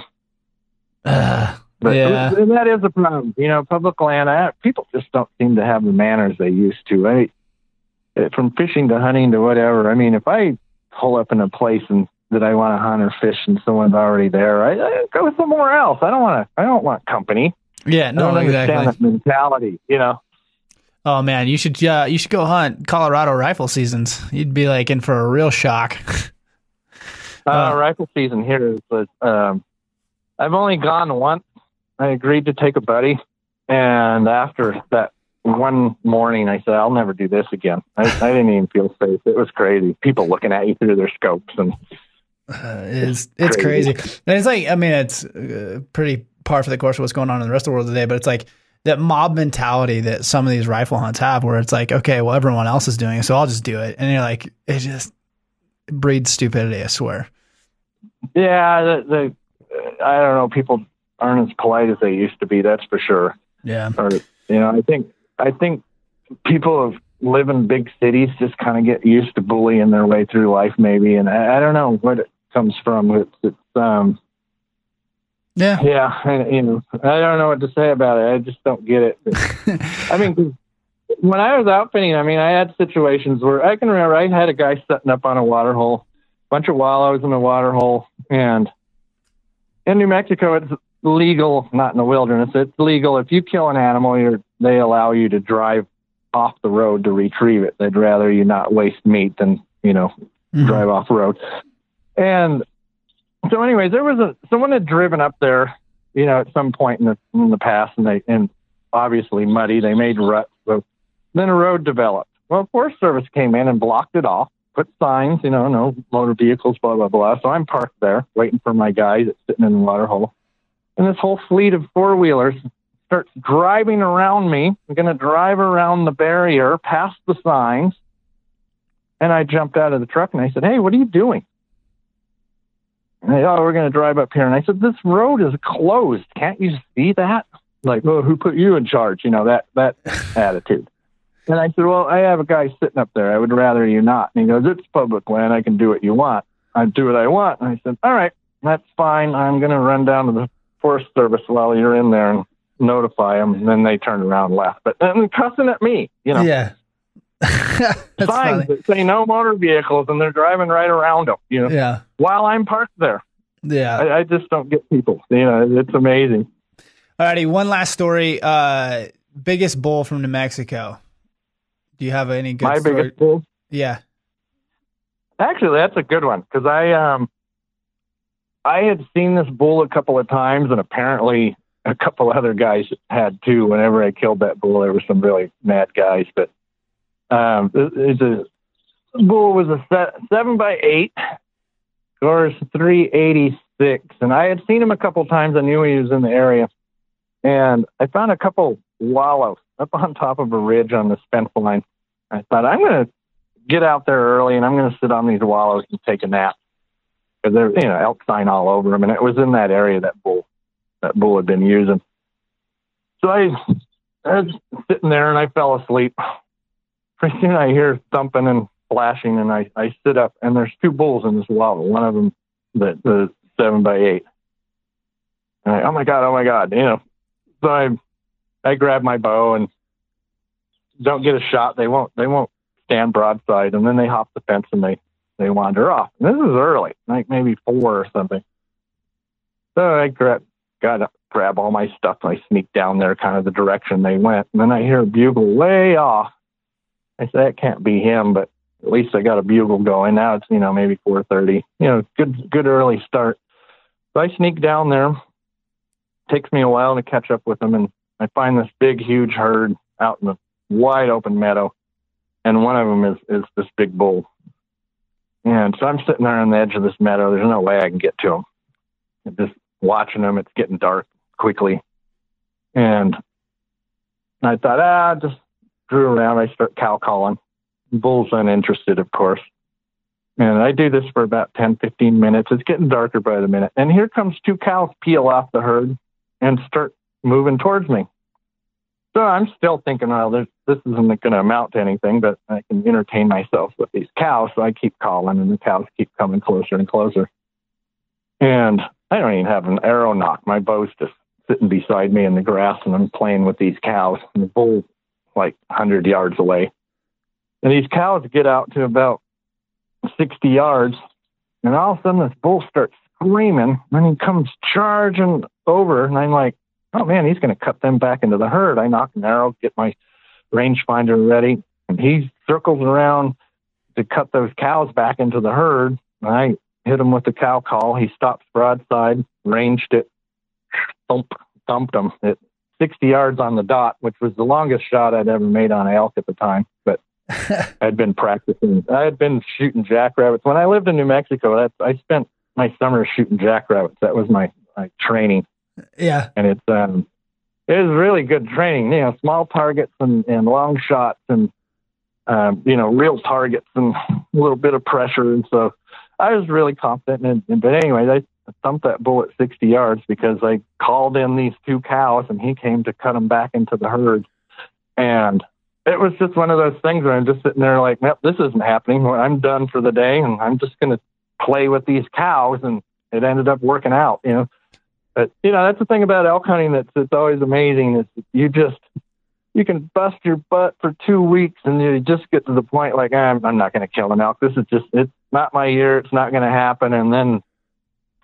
Uh, But yeah. and that is a problem, you know. Public land, I, people just don't seem to have the manners they used to. I, eh, from fishing to hunting to whatever. I mean, if I pull up in a place and that I want to hunt or fish and someone's already there, I, I go somewhere else. I don't want to. I don't want company. Yeah. I No, don't understand exactly. mentality. You know. Oh man, you should uh, you should go hunt Colorado rifle seasons. You'd be like in for a real shock. Uh, Uh. rifle season here is, was, um, I've only gone once. I agreed to take a buddy, and after that one morning, I said, "I'll never do this again." I, I didn't even feel safe. It was crazy. People looking at you through their scopes, and Uh, it's it's crazy. And it's like I mean it's uh, pretty par for the course of what's going on in the rest of the world today. But it's like that mob mentality that some of these rifle hunts have, where it's like, okay, well everyone else is doing it, so I'll just do it. And you're like, it just breeds stupidity. I swear. yeah, the, the I don't know. People aren't as polite as they used to be. That's for sure. Yeah. or you know, I think I think people of live in big cities just kind of get used to bullying their way through life, maybe, and I, I don't know what comes from. It's, it's um, Yeah. Yeah. And, you know, I don't know what to say about it. I just don't get it. I mean, when I was outfitting, I mean, I had situations where I can remember I had a guy setting up on a water hole, bunch of wallows in a water hole, and in New Mexico, it's legal, not in the wilderness. It's legal if you kill an animal, you're, they allow you to drive off the road to retrieve it. They'd rather you not waste meat than you know mm-hmm. drive off the road. And so, anyways, there was a someone had driven up there, you know, at some point in the in the past, and they and obviously muddy. They made ruts. So then a road developed. Well, Forest Service came in and blocked it off, put signs, you know, no motor vehicles, blah blah blah. So I'm parked there waiting for my guy that's sitting in the water hole, and this whole fleet of four wheelers starts driving around me. I'm going to drive around the barrier, past the signs. And I jumped out of the truck and I said, Hey, what are you doing? They, oh, we're going to drive up here. And I said, This road is closed. Can't you see that? Like, well, who put you in charge? You know, that, that attitude. And I said, Well, I have a guy sitting up there. I would rather you not. And he goes, It's public land. I can do what you want. I do what I want. And I said, All right, that's fine. I'm going to run down to the Forest Service while you're in there and notify them, and then they turned around and left. But then cussing at me, you know. Yeah. signs that say no motor vehicles, and they're driving right around them. You know. Yeah. While I'm parked there. Yeah. I, I just don't get people. You know, it's amazing. Alrighty, one last story. Uh, biggest bull from New Mexico. Do you have any good? My story? biggest bull. Yeah. Actually, that's a good one because I um I had seen this bull a couple of times, and apparently a couple other guys had too. Whenever I killed that bull, there were some really mad guys. But um, it's a bull was a set, seven by eight, scores three eighty six, and I had seen him a couple times. I knew he was in the area, and I found a couple wallows up on top of a ridge on the fence line. I thought I'm going to get out there early and I'm going to sit on these wallows and take a nap because there's you know elk sign all over them, and it was in that area that bull that bull had been using. So I, I was sitting there and I fell asleep. Pretty soon I hear thumping and flashing, and I, I sit up, and there's two bulls in this wallow. One of them, the, the seven by eight. And I, oh my god, oh my god, you know. So I, I grab my bow and don't get a shot. They won't. They won't stand broadside, and then they hop the fence and they they wander off. And this is early, like maybe four or something. So I grab got grab all my stuff. And I sneak down there, kind of the direction they went. And then I hear a bugle way off. I said, that can't be him, but at least I got a bugle going. Now it's, you know, maybe 4.30, you know, good, good early start. So I sneak down there. Takes me a while to catch up with them. And I find this big, huge herd out in the wide open meadow. And one of them is, is this big bull. And so I'm sitting there on the edge of this meadow. There's no way I can get to him. It just watching them. It's getting dark quickly. And I thought, ah, just drew around. I start cow calling. Bull's uninterested, of course. And I do this for about 10, 15 minutes. It's getting darker by the minute. And here comes two cows peel off the herd and start moving towards me. So I'm still thinking, well, this, this isn't going to amount to anything, but I can entertain myself with these cows. So I keep calling, and the cows keep coming closer and closer. And I don't even have an arrow nock. My bow's just sitting beside me in the grass, and I'm playing with these cows. And the bull's like 100 yards away. And these cows get out to about 60 yards, and all of a sudden this bull starts screaming, and he comes charging over, and I'm like, oh man, he's going to cut them back into the herd. I nock an arrow, get my rangefinder ready, and he circles around to cut those cows back into the herd. And I hit him with the cow call. He stops broadside, ranged it, thump, thumped him at 60 yards on the dot, which was the longest shot I'd ever made on elk at the time. But I'd been practicing. I had been shooting jackrabbits when I lived in New Mexico. That's I spent my summer shooting jackrabbits. That was my my training. Yeah, and it's um, it was really good training. You know, small targets and and long shots and um, you know real targets and a little bit of pressure. And so I was really confident. And, and but anyway, I thumped that bull at 60 yards because I called in these two cows and he came to cut them back into the herd. And it was just one of those things where I'm just sitting there like, nope, this isn't happening. I'm done for the day and I'm just going to play with these cows. And it ended up working out, you know. But you know, that's the thing about elk hunting that's it's always amazing is you just you can bust your butt for two weeks and you just get to the point like I'm I'm not going to kill an elk. This is just it's not my year. It's not going to happen. And then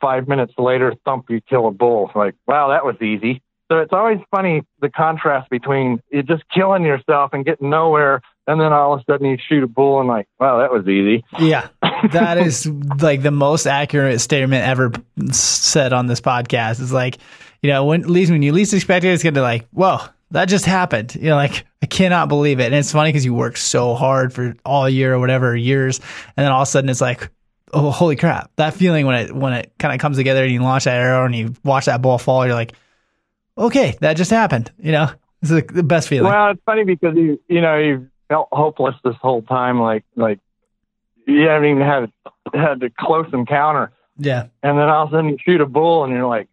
five minutes later, thump, you kill a bull. Like wow, that was easy. So it's always funny the contrast between you just killing yourself and getting nowhere, and then all of a sudden you shoot a bull and like, wow, that was easy. Yeah, that is like the most accurate statement ever said on this podcast. It's like, you know, when least when you least expect it, it's gonna be like, whoa, that just happened. You know, like I cannot believe it. And it's funny because you work so hard for all year or whatever years, and then all of a sudden it's like, oh, holy crap! That feeling when it when it kind of comes together and you launch that arrow and you watch that ball fall, you're like okay, that just happened. You know, it's the best feeling. Well, it's funny because you, you know, you felt hopeless this whole time. Like, like you haven't even had, had a close encounter. Yeah. And then all of a sudden you shoot a bull and you're like,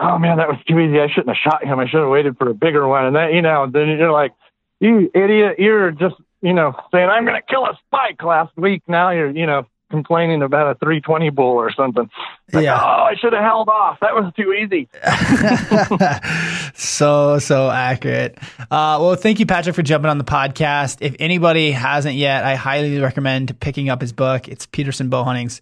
oh man, that was too easy. I shouldn't have shot him. I should have waited for a bigger one. And then, you know, then you're like, you idiot, you're just, you know, saying, I'm going to kill a spike last week. Now you're, you know, complaining about a 320 bull or something. Like, yeah. Oh, I should have held off. That was too easy. so, so accurate. Uh, well, thank you, Patrick, for jumping on the podcast. If anybody hasn't yet, I highly recommend picking up his book. It's Petersen Bowhunting's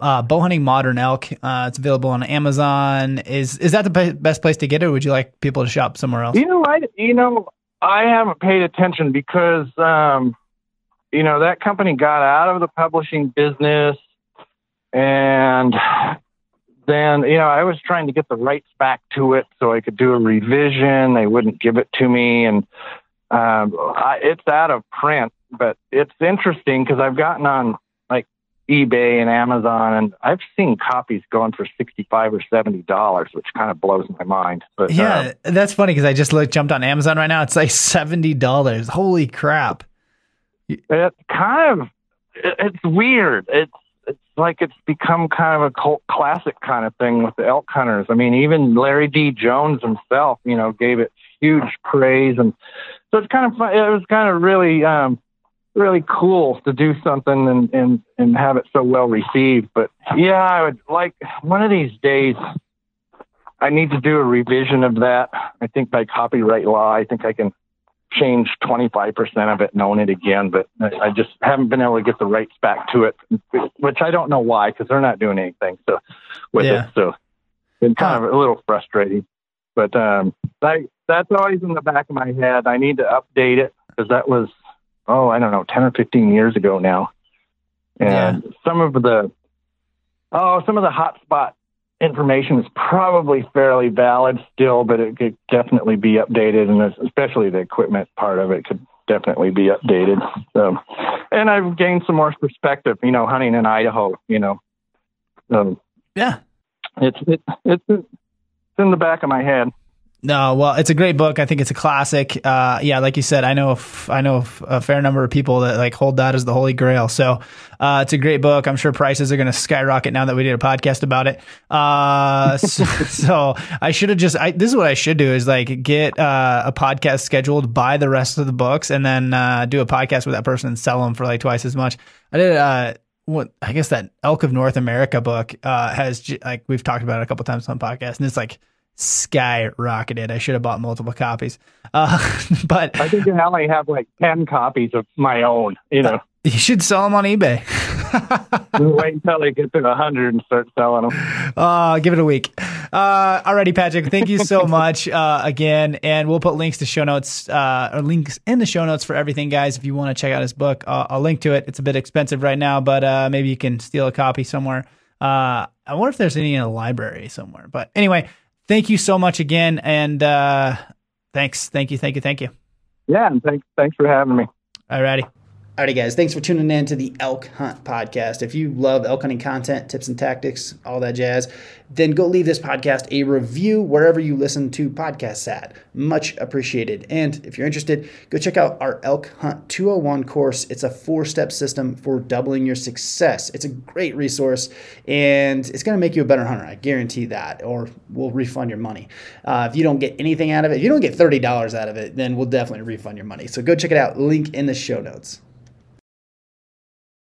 uh, Bowhunting Modern Elk. Uh, it's available on Amazon. Is is that the be- best place to get it, or would you like people to shop somewhere else? You know, I, you know, I haven't paid attention because um, – you know, that company got out of the publishing business and then, you know, I was trying to get the rights back to it so I could do a revision. They wouldn't give it to me. And um, I, it's out of print, but it's interesting because I've gotten on like eBay and Amazon and I've seen copies going for 65 or $70, which kind of blows my mind. But yeah, uh, that's funny because I just looked, jumped on Amazon right now. It's like $70. Holy crap. It's kind of it's weird. It's it's like it's become kind of a cult classic kind of thing with the elk hunters. I mean, even Larry D. Jones himself, you know, gave it huge praise, and so it's kind of fun. It was kind of really um, really cool to do something and and and have it so well received. But yeah, I would like one of these days. I need to do a revision of that. I think by copyright law, I think I can change 25% of it and own it again, but I just haven't been able to get the rights back to it, which I don't know why, because they're not doing anything so with yeah. it. So it's kind of a little frustrating. But um, I, that's always in the back of my head. I need to update it because that was, oh, I don't know, 10 or 15 years ago now. And yeah. some of the, oh, some of the hotspot information is probably fairly valid still, but it could definitely be updated, and especially the equipment part of it could definitely be updated. So, and I've gained some more perspective, you know, hunting in Idaho, you know. Um, yeah, it's it, it's it's in the back of my head. No, well, it's a great book. I think it's a classic. Uh, yeah, like you said, I know I know a fair number of people that like hold that as the holy grail. So uh, it's a great book. I'm sure prices are going to skyrocket now that we did a podcast about it. Uh, so, so, I should have just. I, this is what I should do is like get uh, a podcast scheduled, buy the rest of the books, and then uh, do a podcast with that person and sell them for like twice as much. I did. Uh, what I guess that Elk of North America book has like we've talked about it a couple times on podcast, and it's like skyrocketed. I should have bought multiple copies. Uh, but I think I only have like 10 copies of my own, you know. You should sell them on eBay. wait until they get to 100 and start selling them. Uh, give it a week. Uh, alrighty, Patrick. Thank you so much uh, again. And we'll put links to show notes uh, or links in the show notes for everything, guys. If you want to check out his book, uh, I'll link to it. It's a bit expensive right now, but uh, maybe you can steal a copy somewhere. Uh, I wonder if there's any in a library somewhere. But anyway, thank you so much again. And uh, thanks. Thank you. Thank you. Thank you. Yeah. And thanks, thanks for having me. All righty. Alrighty, guys, thanks for tuning in to the Elk Hunt Podcast. If you love elk hunting content, tips and tactics, all that jazz, then go leave this podcast a review wherever you listen to podcasts at. Much appreciated. And if you're interested, go check out our Elk Hunt 201 course. It's a four step system for doubling your success. It's a great resource and it's going to make you a better hunter. I guarantee that, or we'll refund your money. Uh, if you don't get anything out of it, if you don't get $30 out of it, then we'll definitely refund your money. So go check it out. Link in the show notes.